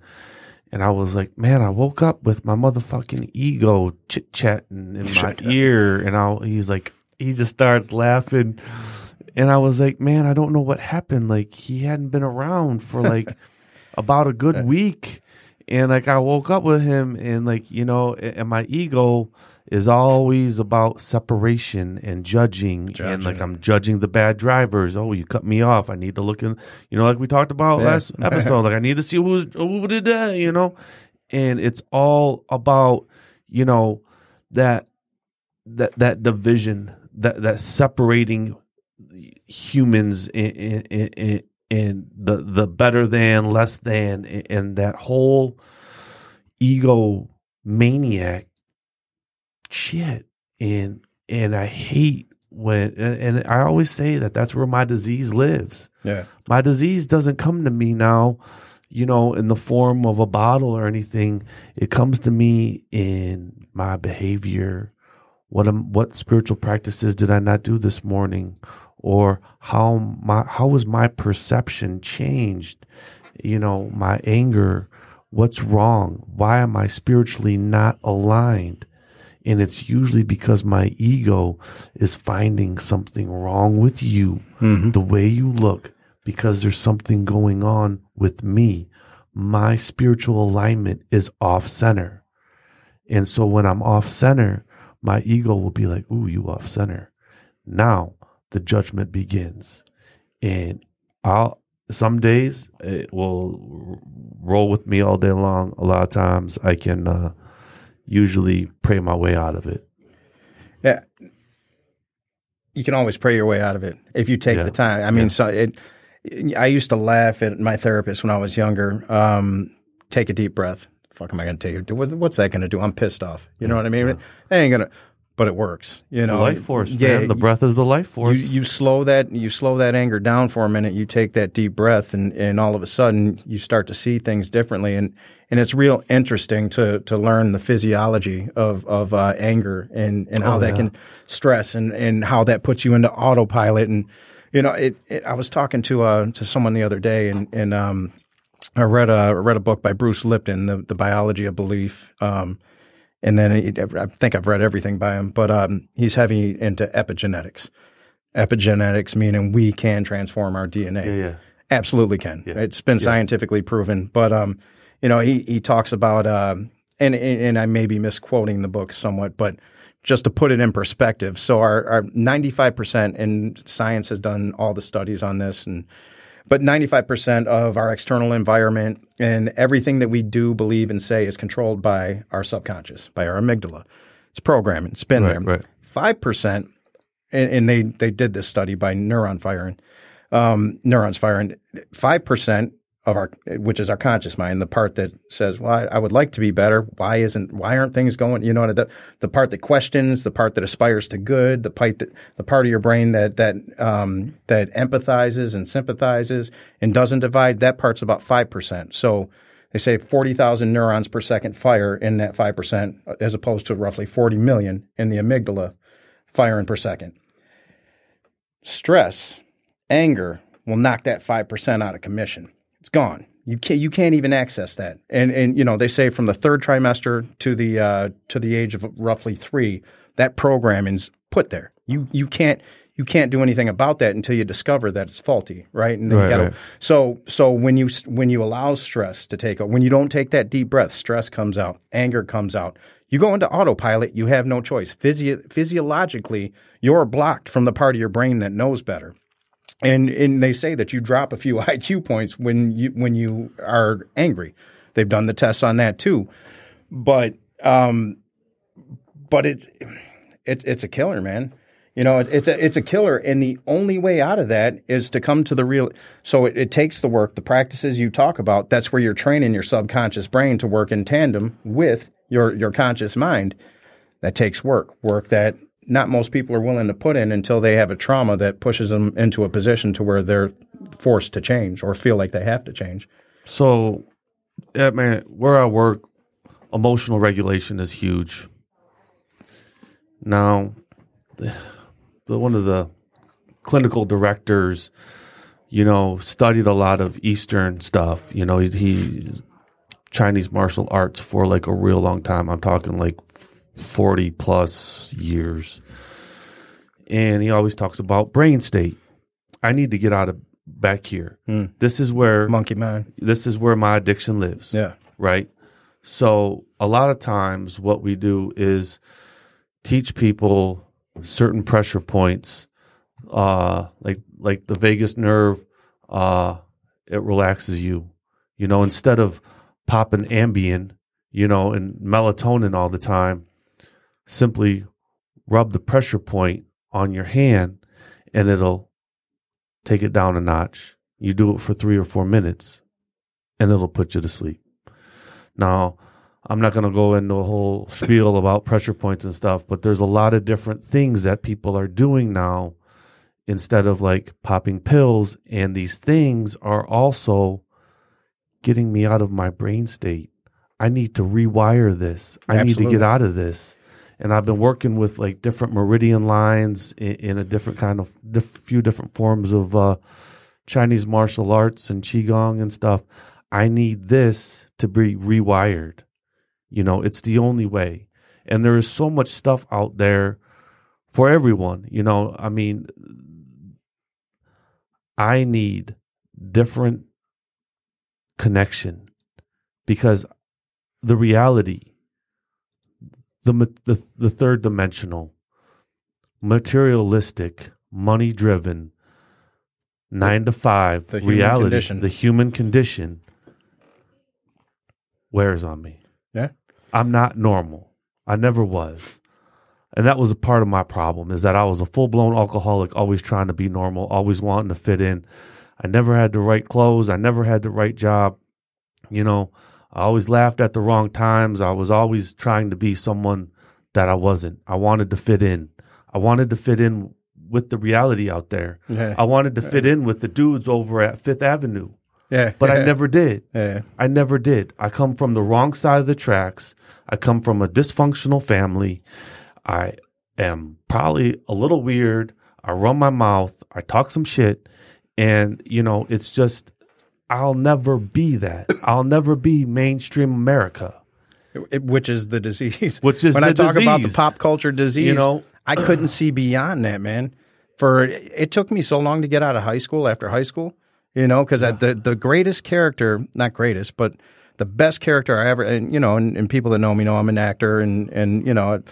And I was like, man, I woke up with my motherfucking ego chit chatting in my ear. And I, he's like, he just starts laughing. And I was like, man, I don't know what happened. Like he hadn't been around for like about a good uh, week. And like I woke up with him and like, you know, and my ego is always about separation and judging, and like I'm judging the bad drivers. Oh, you cut me off. I need to look in, you know, like we talked about Yeah. last episode. like I need to see who's who did that, you know. And it's all about, you know, that that that division, that that separating humans in in, in, in the the better than, less than, and that whole ego maniac shit. And and i hate when and, and i always say that that's where my disease lives. Yeah. my disease doesn't come to me now you know in the form of a bottle or anything. It comes to me in my behavior. What am what spiritual practices did i not do this morning? Or how my how was my perception changed? You know my anger. What's wrong? Why am i spiritually not aligned and it's usually because my ego is finding something wrong with you, the way you look, because there's something going on with me. My spiritual alignment is off center. And so when I'm off center, my ego will be like, Ooh, you off center. Now the judgment begins. And I'll, some days it will roll with me all day long. A lot of times I can, uh, usually pray my way out of it. Yeah. You can always pray your way out of it if you take Yeah. the time. I mean, so it. I used to laugh at my therapist when I was younger um, take a deep breath. Fuck, am I going to take? What's that going to do? I'm pissed off. You know what I mean? It ain't gonna. But it works. You It's know, the life force. Yeah, man. the breath is the life you, force. you slow that you slow that anger down for a minute. You take that deep breath, and, and all of a sudden you start to see things differently. And and it's real interesting to to learn the physiology of of uh, anger and and how Oh, that yeah. can stress and and how that puts you into autopilot. And you know, it, it I was talking to uh to someone the other day, and and um I read a I read a book by Bruce Lipton, the the biology of belief. Um, and then he, I think I've read everything by him, but um, he's heavy into epigenetics. Epigenetics meaning we can transform our DNA. yeah, yeah. Absolutely can. It's been scientifically proven. But um, you know, he he talks about um, and and I may be misquoting the book somewhat, but just to put it in perspective, so our our ninety five percent, and science has done all the studies on this, and but ninety five percent of our external environment and everything that we do, believe, and say is controlled by our subconscious, by our amygdala. It's programming. It's been there. right. Five percent, and, and they they did this study by neuron firing um, neurons firing. Five percent of our, which is our conscious mind, the part that says, "Well, I, I would like to be better. Why isn't? Why aren't things going?" You know, the the part that questions, the part that aspires to good, the part that the part of your brain that that um, that empathizes and sympathizes and doesn't divide. That part's about five percent. So. They say 40,000 neurons per second fire in that 5%, as opposed to roughly 40 million in the amygdala firing per second stress, anger will knock that 5% out of commission. It's gone. You can't, you can't even access that. And, and, you know, they say from the third trimester to the, uh, to the age of roughly three, that programming's put there. You, you can't, you can't do anything about that until you discover that it's faulty, right? And then Right, you gotta, right. so, so when you, when you allow stress to take when you don't take that deep breath, stress comes out, anger comes out. You go into autopilot, you have no choice. Physio- physiologically, you're blocked from the part of your brain that knows better and and they say that you drop a few IQ points when you when you are angry. They've done the tests on that too, but um, but it's it's it's a killer, man. You know, it, it's a it's a killer, and the only way out of that is to come to the real. So it, it takes the work, the practices you talk about. That's where you're training your subconscious brain to work in tandem with your your conscious mind. That takes work, work that not most people are willing to put in until they have a trauma that pushes them into a position to where they're forced to change or feel like they have to change. So, yeah, man, where I work, emotional regulation is huge. Now, the, one of the clinical directors, you know, studied a lot of Eastern stuff. You know, he, he's Chinese martial arts for like a real long time. I'm talking like 40 plus years. And he always talks about brain state. I need to get out of back here. This is where Monkey mind. this is where my addiction lives. Yeah. Right. So a lot of times what we do is teach people certain pressure points, uh, like like the vagus nerve, uh, it relaxes you. You know, instead of popping Ambien, you know, and melatonin all the time, simply rub the pressure point on your hand and it'll take it down a notch. You do it for three or four minutes and it'll put you to sleep. Now, I'm not going to go into a whole spiel about pressure points and stuff, but there's a lot of different things that people are doing now instead of like popping pills. And these things are also getting me out of my brain state. I need to rewire this. I need to get out of this. And I've been working with like different meridian lines in, in a different kind of diff- few different forms of uh, Chinese martial arts and qigong and stuff. I need this to be rewired. You know, it's the only way. And there is so much stuff out there for everyone. You know, I mean, I need different connection because the reality, the the the third dimensional, materialistic, money driven, nine to five the human reality, condition. the human condition wears on me. Yeah. I'm not normal. I never was. And that was a part of my problem is that I was a full blown alcoholic, always trying to be normal, always wanting to fit in. I never had the right clothes. I never had the right job. You know, I always laughed at the wrong times. I was always trying to be someone that I wasn't. I wanted to fit in. I wanted to fit in with the reality out there. Yeah. I wanted to fit in with the dudes over at Fifth Avenue, Yeah, but I never did. Yeah, I never did. I come from the wrong side of the tracks. I come from a dysfunctional family. I am probably a little weird. I run my mouth. I talk some shit. And, you know, it's just, I'll never be that. I'll never be mainstream America. It- which is the disease. Which is when the I talk about the disease. pop culture disease. You know? I couldn't see beyond that, man. For it took me so long to get out of high school after high school, you know, because the the greatest character, not greatest, but the best character I ever, and you know, and, and people that know me know I'm an actor, and and you know,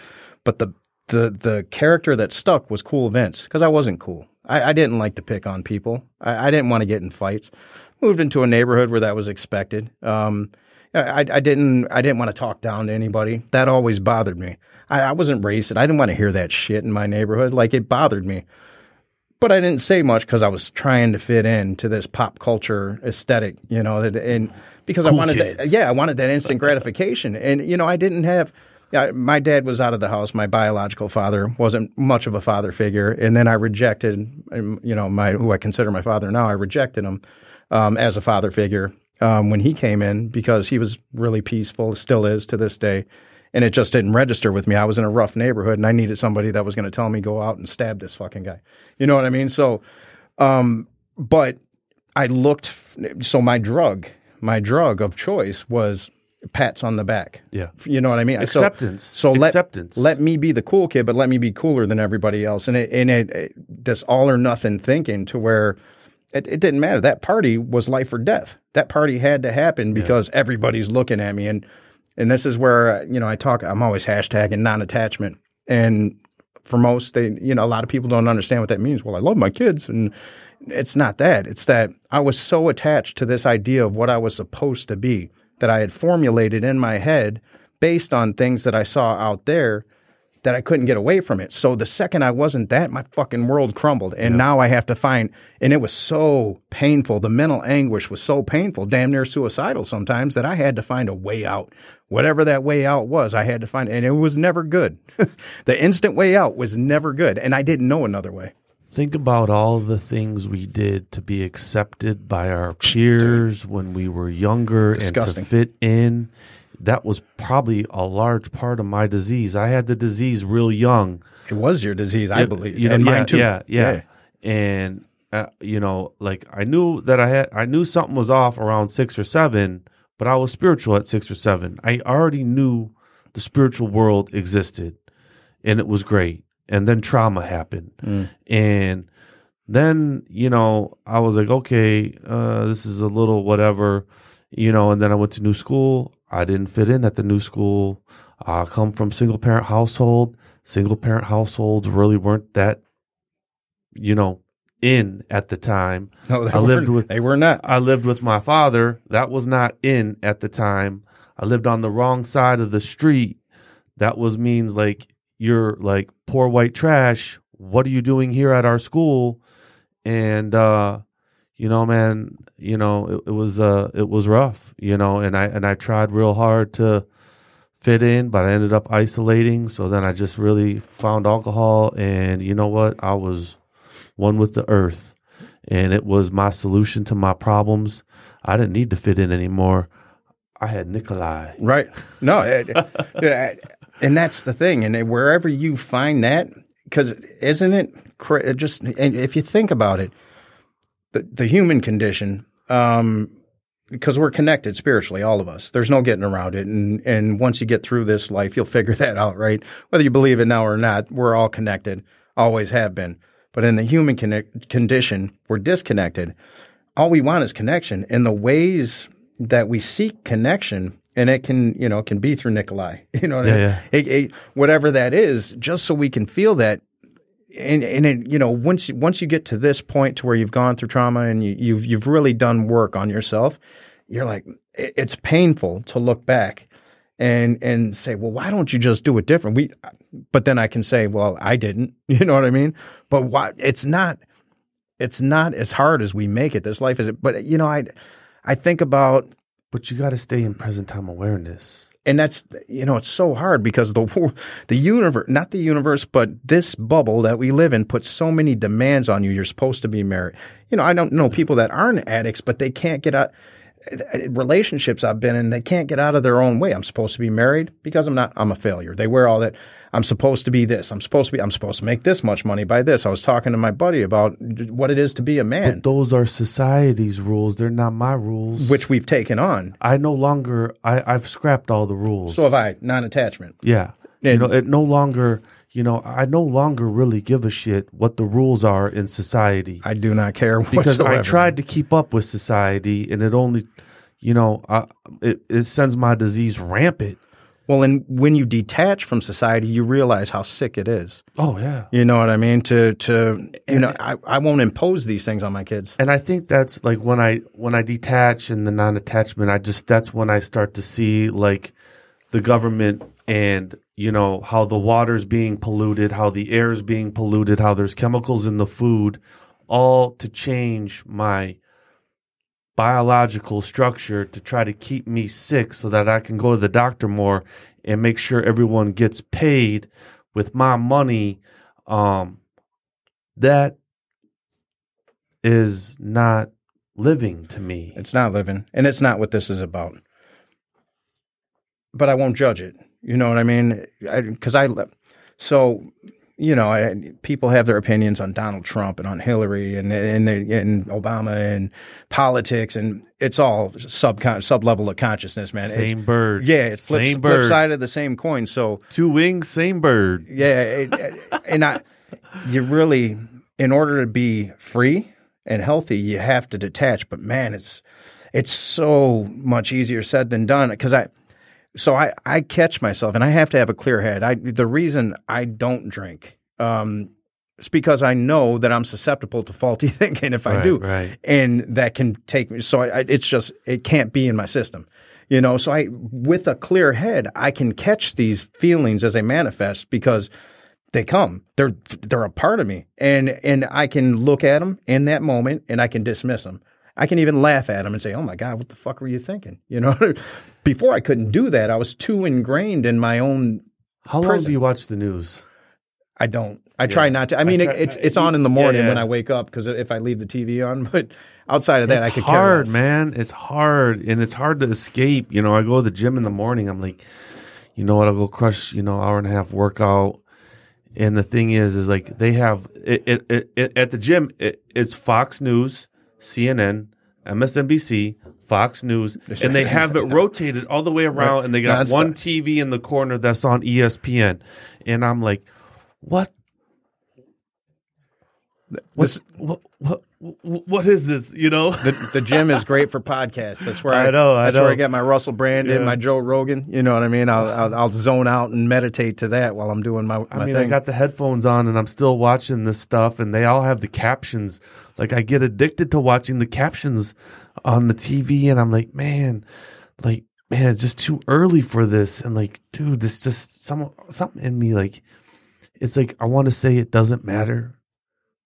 but the the the character that stuck was Cool Vince because I wasn't cool. I, I didn't like to pick on people. I, I didn't want to get in fights. Moved into a neighborhood where that was expected. Um, I, I didn't I didn't want to talk down to anybody. That always bothered me. I, I wasn't racist. I didn't want to hear that shit in my neighborhood. Like it bothered me. But I didn't say much because I was trying to fit in to this pop culture aesthetic, you know, that- and because I Cool wanted that, yeah, I wanted that instant gratification. And, you know, I didn't have, yeah, my dad was out of the house. My biological father wasn't much of a father figure. And then I rejected, um, you know, my, who I consider my father now, I rejected him um, as a father figure um, when he came in because he was really peaceful, still is to this day. And it just didn't register with me. I was in a rough neighborhood and I needed somebody that was going to tell me go out and stab this fucking guy. You know what I mean? So, um, but I looked, so my drug, my drug of choice was pats on the back. Yeah. You know what I mean? So- Acceptance. So, let, Acceptance. let me be the cool kid, but let me be cooler than everybody else. And it, and it, it this all or nothing thinking to where it, it didn't matter. That party was life or death. That party had to happen because everybody's looking at me. And, and this is where, you know, I talk, I'm always hashtagging non-attachment. And for most, they, you know, a lot of people don't understand what that means. Well, I love my kids. And it's not that. It's that I was so attached to this idea of what I was supposed to be that I had formulated in my head based on things that I saw out there that I couldn't get away from it. So the second I wasn't that, my fucking world crumbled. And now I have to find, and it was so painful. The mental anguish was so painful, damn near suicidal sometimes, that I had to find a way out. Whatever that way out was, I had to find, and it was never good. the instant way out was never good. And I didn't know another way. Think about all the things we did to be accepted by our peers when we were younger Disgusting. and to fit in. That was probably a large part of my disease. I had the disease real young. It was your disease, I Yeah, believe. You know, and yeah, mine too. Yeah, yeah. And uh, you know, like I knew that I had, I knew something was off around six or seven, but I was spiritual at six or seven. I already knew the spiritual world existed, and it was great. And then trauma happened, Mm. and then you know I was like, okay, uh, this is a little whatever, you know. And then I went to new school. I didn't fit in at the new school. I come from single parent household. Single parent households really weren't that, you know, in at the time. No, they I lived with- they were not. I lived with my father. That was not in at the time. I lived on the wrong side of the street. That was means like you're like poor white trash. What are you doing here at our school? And uh you know, man, you know, it, it was uh it was rough, you know, and I and I tried real hard to fit in, but I ended up isolating. So then I just really found alcohol and you know what? I was one with the earth and it was my solution to my problems. I didn't need to fit in anymore. I had Nikolai. Right. No, it, it- and that's the thing. And wherever you find that, because isn't it just, and if you think about it, the, the human condition, um, because we're connected spiritually, all of us. There's no getting around it. And, and once you get through this life, you'll figure that out, right? Whether you believe it now or not, we're all connected, always have been. But in the human connect- condition, we're disconnected. All we want is connection. And the ways that we seek connection, and it can, you know, it can be through Nikolai, you know, what I mean? Yeah, It- it- whatever that is, just so we can feel that and and it, you know once once you get to this point to where you've gone through trauma and you, you've you've really done work on yourself, you're like it- it's painful to look back and and say, well, why don't you just do it different? We, but then I can say, well, I didn't. You know what I mean? But why? It's not. It's not as hard as we make it. This life is. But you know, I I think about But you got to stay in present time awareness. And that's you know it's so hard because the the universe not the universe but this bubble that we live in puts so many demands on you. You're supposed to be married. You know i don't know people that aren't addicts but they can't get out relationships i've been in they can't get out of their own way i'm supposed to be married because i'm not i'm a failure they wear all that i'm supposed to be this i'm supposed to be i'm supposed to make this much money by this i was talking to my buddy about what it is to be a man But those are society's rules. They're not my rules. which we've taken on I no longer. I I've scrapped all the rules. so have i non-attachment Yeah. you know, it no longer, you know, I no longer really give a shit what the rules are in society i do not care because whatsoever. I tried to keep up with society and it only, you know, I, it, it sends my disease rampant. Well, and when you detach from society, you realize how sick it is. Oh, yeah. You know what I mean? To to you know, I, I won't impose these things on my kids. And I think that's like when I, when I detach and the non-attachment, I just, that's when I start to see like the government and, you know, how the water's being polluted, how the air's being polluted, how there's chemicals in the food, all to change my biological structure to try to keep me sick so that I can go to the doctor more and make sure everyone gets paid with my money. Um, that is not living to me. It's not living, and it's not what this is about. But I won't judge it. You know what I mean? Because I, so you know, I, people have their opinions on Donald Trump and on Hillary and and, they, and Obama and politics, and it's all sub sub level of consciousness, man. It's- Same bird. yeah, it's flip, same flip bird. side of the same coin. So Two wings, same bird. Yeah, it, and I, you really, in order to be free and healthy, you have to detach. But man, it's it's so much easier said than done. Because I, so I I catch myself, and I have to have a clear head. I the reason I don't drink, um, it's because I know that I'm susceptible to faulty thinking if I Right, do, right. and that can take me. So I, I, it's just it can't be in my system. You know, so I, with a clear head, I can catch these feelings as they manifest because they come. They're they're a part of me, and and I can look at them in that moment, and I can dismiss them. I can even laugh at them and say, "Oh my God, what the fuck were you thinking?" You know, before I couldn't do that. I was too ingrained in my own. How long Prison. do you watch the news? I don't. I try not to. I mean, try- it's it's on in the morning yeah. when I wake up because if I leave the TV on, but outside of that, I it's could care hard, man. It's hard, and it's hard to escape. You know, I go to the gym in the morning. I'm like, you know what? I'll go crush, you know, hour and a half workout. And the thing is, is like they have it, it, it, it at the gym. It, it's Fox News, CNN, MSNBC, Fox News, and they have it rotated all the way around. And they got Nonstop. one TV in the corner that's on ESPN. And I'm like, what? What's, what, what, what, what is this? You know? the, the gym is great for podcasts. That's where I, I know, I that's where I get my Russell Brandon, Yeah. my Joe Rogan. You know what I mean? I'll, I'll I'll zone out and meditate to that while I'm doing my, my I mean, thing. I got the headphones on and I'm still watching this stuff, and they all have the captions. Like, I get addicted to watching the captions on the TV, and I'm like, man, like, man, it's just too early for this. And like, dude, this just some something in me, like, it's like I want to say it doesn't matter,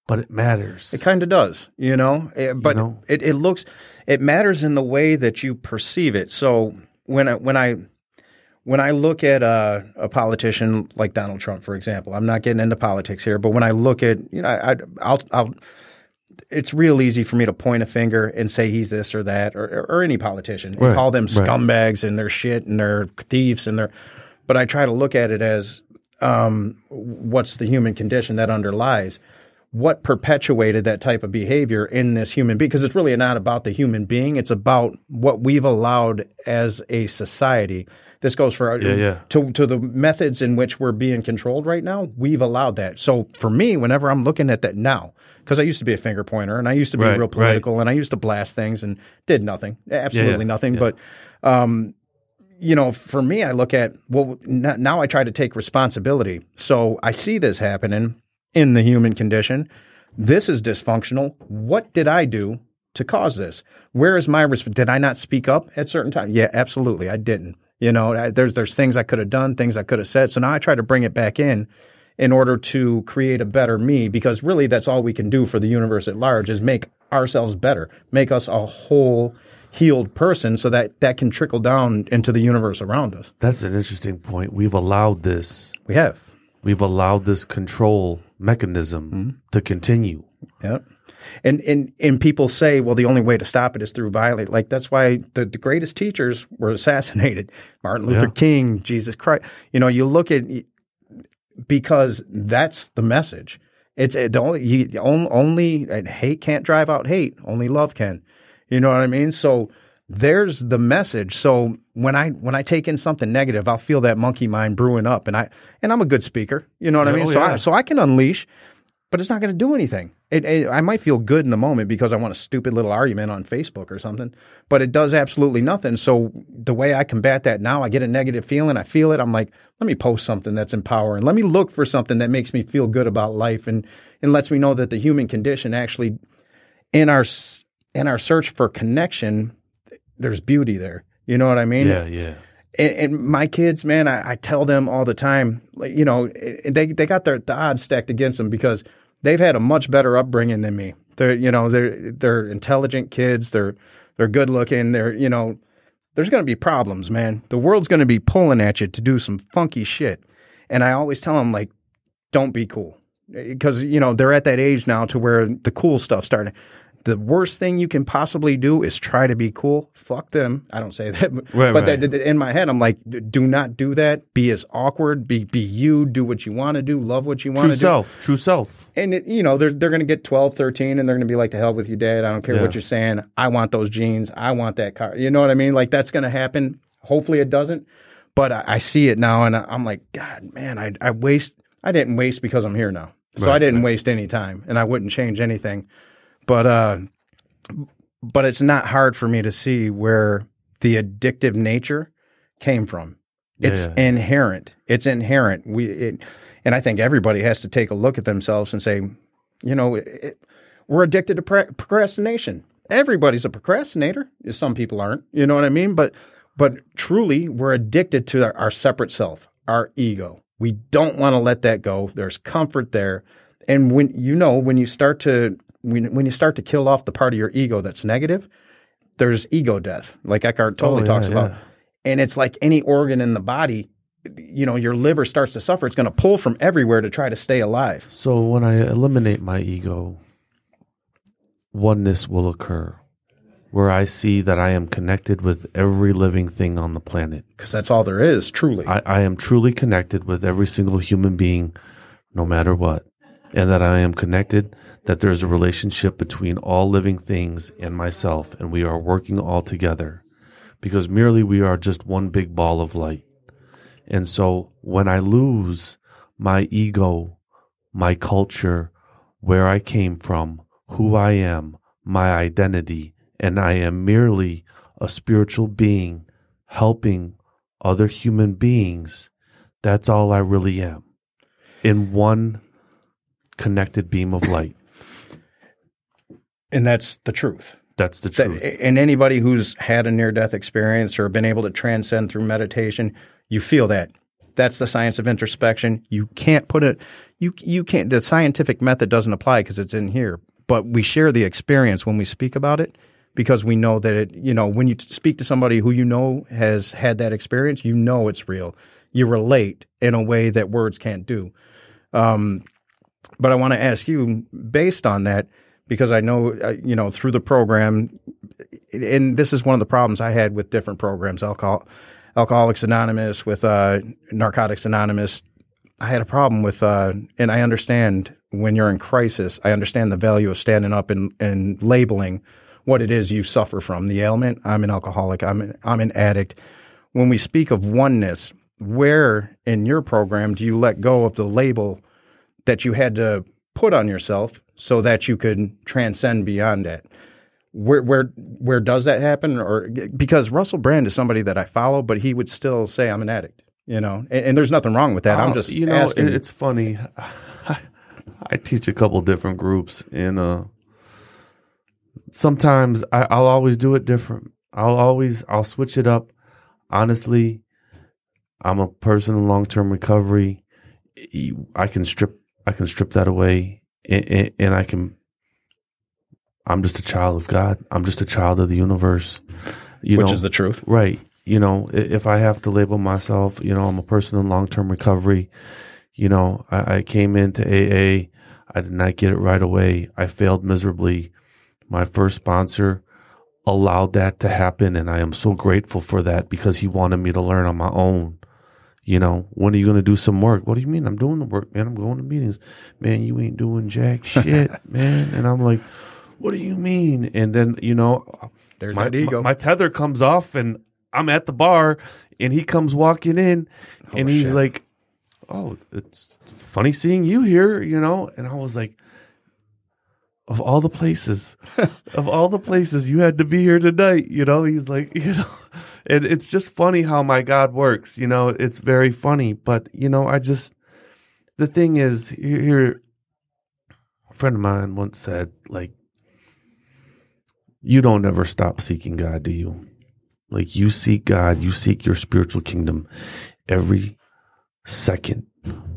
but it matters. It kind of does, you know, Eh, but know? it, it looks it matters in the way that you perceive it. So when I when I when I look at a, a politician like Donald Trump, for example, I'm not getting into politics here, but when I look at you know, I, I'll I'll it's real easy for me to point a finger and say he's this or that or, or, or any politician and call them right. scumbags and they're shit and they're thieves and they're but I try to look at it as um, what's the human condition that underlies what perpetuated that type of behavior in this human being because it's really not about the human being it's about what we've allowed as a society this goes for Yeah, yeah. to to the methods in which we're being controlled right now we've allowed that so for me whenever i'm looking at that now because i used to be a finger pointer and i used to be Right, real right. political and i used to blast things and did nothing absolutely nothing yeah. but um you know, for me, I look at well, now I try to take responsibility. So I see this happening in the human condition. This is dysfunctional. What did I do to cause this? Where is my resp- Did I not speak up at certain times? Yeah, absolutely, I didn't. You know, I, there's there's things I could have done, things I could have said. So now I try to bring it back in in order to create a better me because really that's all we can do for the universe at large is make ourselves better, make us a whole healed person so that that can trickle down into the universe around us. That's an interesting point. We've allowed this. We have. We've allowed this control mechanism Mm-hmm. to continue. Yep. And, and and people say, well, the only way to stop it is through violence. Like that's why the, the greatest teachers were assassinated. Martin Luther Yeah. King, Jesus Christ. You know, you look at because that's the message. It's uh, the only you, on- only and hate can't drive out hate. Only love can. You know what I mean? So there's the message. So when I when I take in something negative, I'll feel that monkey mind brewing up, and I and I'm a good speaker. You know what I mean? oh, so I, so I can unleash but it's not going to do anything. It, it, I might feel good in the moment because I want a stupid little argument on Facebook or something, but it does absolutely nothing. So the way I combat that now, I get a negative feeling, I feel it. I'm like, let me post something that's empowering. Let me look for something that makes me feel good about life and and lets me know that the human condition actually in our in our search for connection, there's beauty there. You know what I mean? Yeah, yeah. and, and my kids, man, I, I tell them all the time, like you know, they they got their the odds stacked against them because they've had a much better upbringing than me. They're you know they're they're intelligent kids. They're they're good looking. They're you know there's going to be problems, man. The world's going to be pulling at you to do some funky shit. And I always tell them like, don't be cool because you know they're at that age now to where the cool stuff starting. The worst thing you can possibly do is try to be cool. Fuck them. I don't say that, but, Right, but right. that- in my head, I'm like, do not do that. Be as awkward. Be be you. Do what you want to do. Love what you want to do. True self. True self. And it, you know they're they're going to get 12, 13, and they're going to be like, "To hell with you, Dad. I don't care Yeah. what you're saying. I want those jeans. I want that car." You know what I mean? Like that's going to happen. Hopefully, it doesn't. But I, I see it now, and I- I'm like, God, man, I I waste. I didn't waste because I'm here now, so I didn't waste any time, and I wouldn't change anything. But uh, but it's not hard for me to see where the addictive nature came from. It's Yeah. inherent. It's inherent. We it, and I think everybody has to take a look at themselves and say, you know, it, we're addicted to pre- procrastination. Everybody's a procrastinator. Some people aren't. You know what I mean? But but truly, we're addicted to our, our separate self, our ego. We don't want to let that go. There's comfort there, and when you know when you start to when when you start to kill off the part of your ego that's negative, there's ego death, like Eckhart Tolle Oh, yeah, talks about. yeah. And it's like any organ in the body, you know, your liver starts to suffer. It's going to pull from everywhere to try to stay alive. So when I eliminate my ego, oneness will occur where I see that I am connected with every living thing on the planet. Because that's all there is, truly. I, I am truly connected with every single human being, no matter what. And that I am connected, that there is a relationship between all living things and myself, and we are working all together because merely we are just one big ball of light. And so when I lose my ego, my culture, where I came from, who I am, my identity, and I am merely a spiritual being helping other human beings, that's all I really am in one connected beam of light. And that's the truth. That's the That- truth. and anybody who's had a near death experience or been able to transcend through meditation, you feel that. That's the science of introspection. You can't put it, you, you can't, the scientific method doesn't apply because it's in here, but we share the experience when we speak about it because we know that it, you know, when you speak to somebody who you know has had that experience, you know it's real. You relate in a way that words can't do. Um, but I want to ask you, based on that, because I know, uh, you know, through the program, and this is one of the problems I had with different programs, alcohol, Alcoholics Anonymous, with uh, Narcotics Anonymous. I had a problem with, uh, and I understand when you're in crisis, I understand the value of standing up and, and labeling what it is you suffer from, the ailment. I'm an alcoholic. I'm an, I'm an addict. When we speak of oneness, where in your program do you let go of the label that you had to put on yourself so that you could transcend beyond that? Where where where does that happen? Or because Russell Brand is somebody that I follow, but he would still say I'm an addict. You know, and, and there's nothing wrong with that. I'm Uh, just you know asking. it's funny. I teach a couple different groups, and uh, sometimes I, I'll always do it different. I'll always I'll switch it up. Honestly, I'm a person in long term recovery. I can strip I can strip that away, and, and, I can I'm just a child of God. I'm just a child of the universe. You Which know, is the truth. Right. You know, if I have to label myself, you know, I'm a person in long term recovery. You know, I, I came into AA. I did not get it right away. I failed miserably. My first sponsor allowed that to happen. And I am so grateful for that because he wanted me to learn on my own. You know, when are you going to do some work? What do you mean? I'm doing the work, man. I'm going to meetings. Man, you ain't doing jack shit, man. And I'm like, what do you mean? And then, you know, There's my, that ego. my tether comes off and I'm at the bar and he comes walking in oh, and he's shit. like, Oh, it's funny seeing you here, you know? And I was like, Of all the places, of all the places you had to be here tonight, you know? He's like, you know, and it's just funny how my God works, you know? It's very funny. But, you know, I just, the thing is, here a friend of mine once said, like, you don't ever stop seeking God, do you? Like you seek God, you seek your spiritual kingdom every second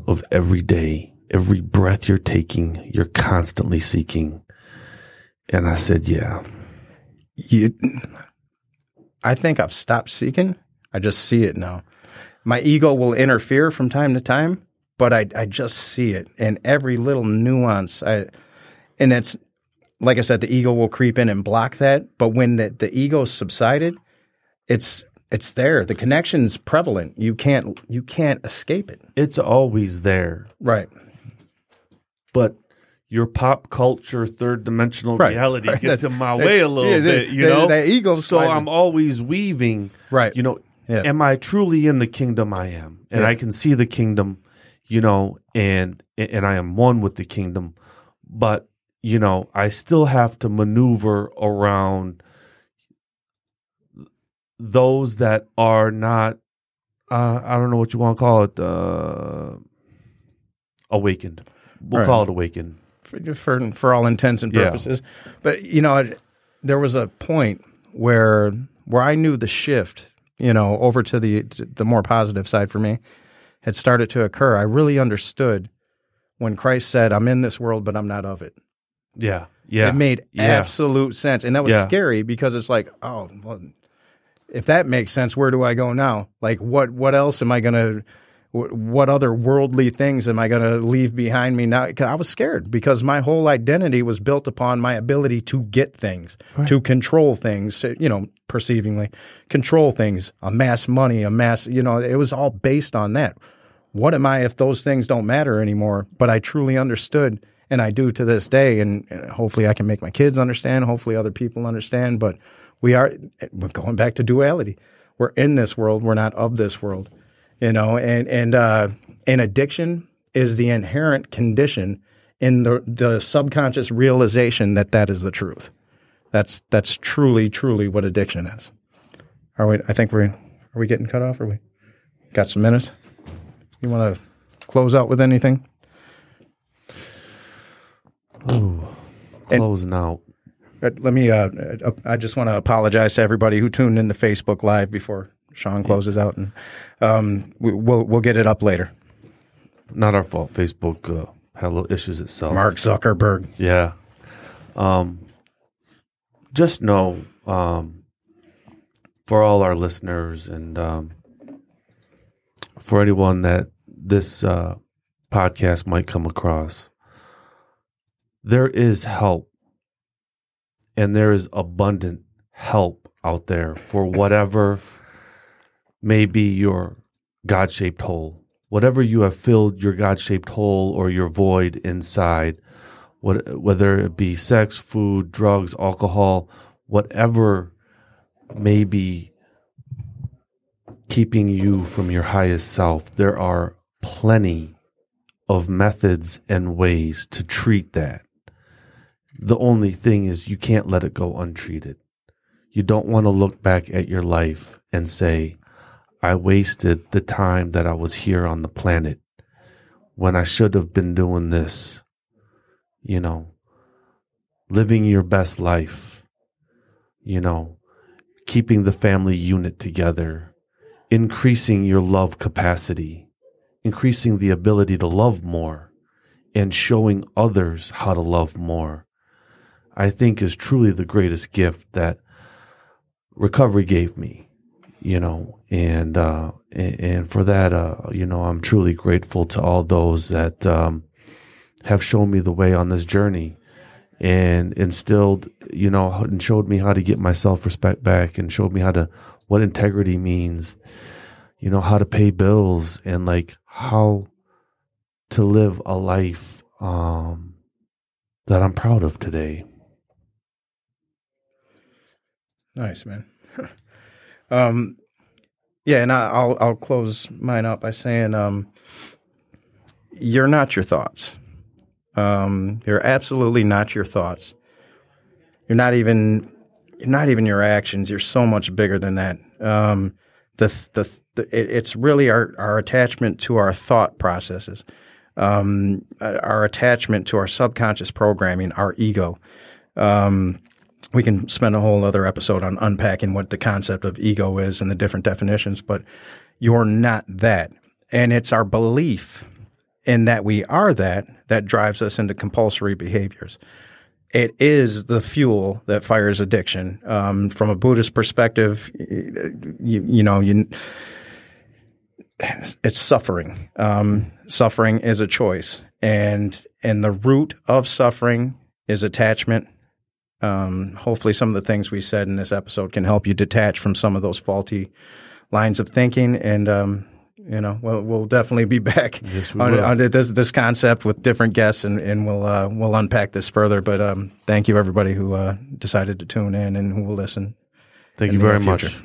of every day, every breath you're taking, you're constantly seeking. And I said, yeah. you, I think I've stopped seeking. I just see it now. My ego will interfere from time to time, but I, I just see it in every little nuance. I, and it's like I said, the ego will creep in and block that. But when the, the ego subsided, it's it's there. The connection's prevalent. You can't you can't escape it. It's always there. Right. But your pop culture third dimensional Right, reality right. gets That- in my that- way a little yeah, bit, you that- know? that ego So. I'm always weaving. Right. You know, Yeah. am I truly in the kingdom I am? And Yeah. I can see the kingdom, you know, and and I am one with the kingdom. But, you know, I still have to maneuver around those that are not uh, I don't know what you want to call it, uh, awakened. We'll Right. call it awakened. For, for for all intents and Yeah. purposes. But you know, it- there was a point where where I knew the shift, you know, over to the to the more positive side for me had started to occur. I really understood when Christ said, "I'm in this world, but I'm not of it." Yeah. Yeah. It made Yeah. absolute sense, and that was Yeah. scary because it's like, oh, well, if that makes sense, where do I go now? Like, what what else am I gonna? wh- What other worldly things am I going to leave behind me now? I was scared because my whole identity was built upon my ability to get things, to control things, you know, perceivingly, control things, amass money, amass, you know, it was all based on that. What am I if those things don't matter anymore? But I truly understood, and I do to this day, and, and hopefully I can make my kids understand. Hopefully other people understand. But we are eh, we're going back to duality. We're in this world. We're not of this world. You know, and and uh, and addiction is the inherent condition in the the subconscious realization that that is the truth. That's that's truly truly what addiction is. Are we? I think we're are we getting cut off? Are we got some minutes? You want to close out with anything? Closing out. Uh, Let me. Uh, uh, I just want to apologize to everybody who tuned in to Facebook Live before Sean closes out, and um, we, we'll we'll get it up later. Not our fault. Facebook uh, had a little issues itself. Mark Zuckerberg. Yeah. Um, just know, um, for all our listeners and um, for anyone that this uh, podcast might come across, there is help and there is abundant help out there for whatever may be your God shaped hole. Whatever you have filled your God shaped hole or your void inside, what, whether it be sex, food, drugs, alcohol, whatever may be keeping you from your highest self, there are plenty of methods and ways to treat that. The only thing is you can't let it go untreated. You don't want to look back at your life and say, I wasted the time that I was here on the planet when I should have been doing this. You know, living your best life, you know, keeping the family unit together, increasing your love capacity, increasing the ability to love more, and showing others how to love more. I think is truly the greatest gift that recovery gave me, you know, and, uh, and, for that, uh, you know, I'm truly grateful to all those that, um, have shown me the way on this journey and instilled, you know, and showed me how to get my self respect back and showed me how to, what integrity means, you know, how to pay bills and like how to live a life, um, that I'm proud of today. Nice, man. um, yeah, and I, I'll I'll close mine up by saying, um, you're not your thoughts. Um, you're absolutely not your thoughts. You're not even you're not even your actions. You're so much bigger than that. Um, the the, the it, it's really our our attachment to our thought processes, um, our attachment to our subconscious programming, our ego. Um, we can spend a whole other episode on unpacking what the concept of ego is and the different definitions, but you're not that. And it's our belief in that we are that that drives us into compulsory behaviors. It is the fuel that fires addiction. Um, from a Buddhist perspective, you, you know, you, it's suffering. Um, suffering is a choice, and and the root of suffering is attachment um, hopefully, some of the things we said in this episode can help you detach from some of those faulty lines of thinking. And um, you know, we'll, we'll definitely be back Yes, on, on this this concept with different guests, and, and we'll uh, we'll unpack this further. But um, thank you everybody who uh, decided to tune in and who will listen. Thank you very much.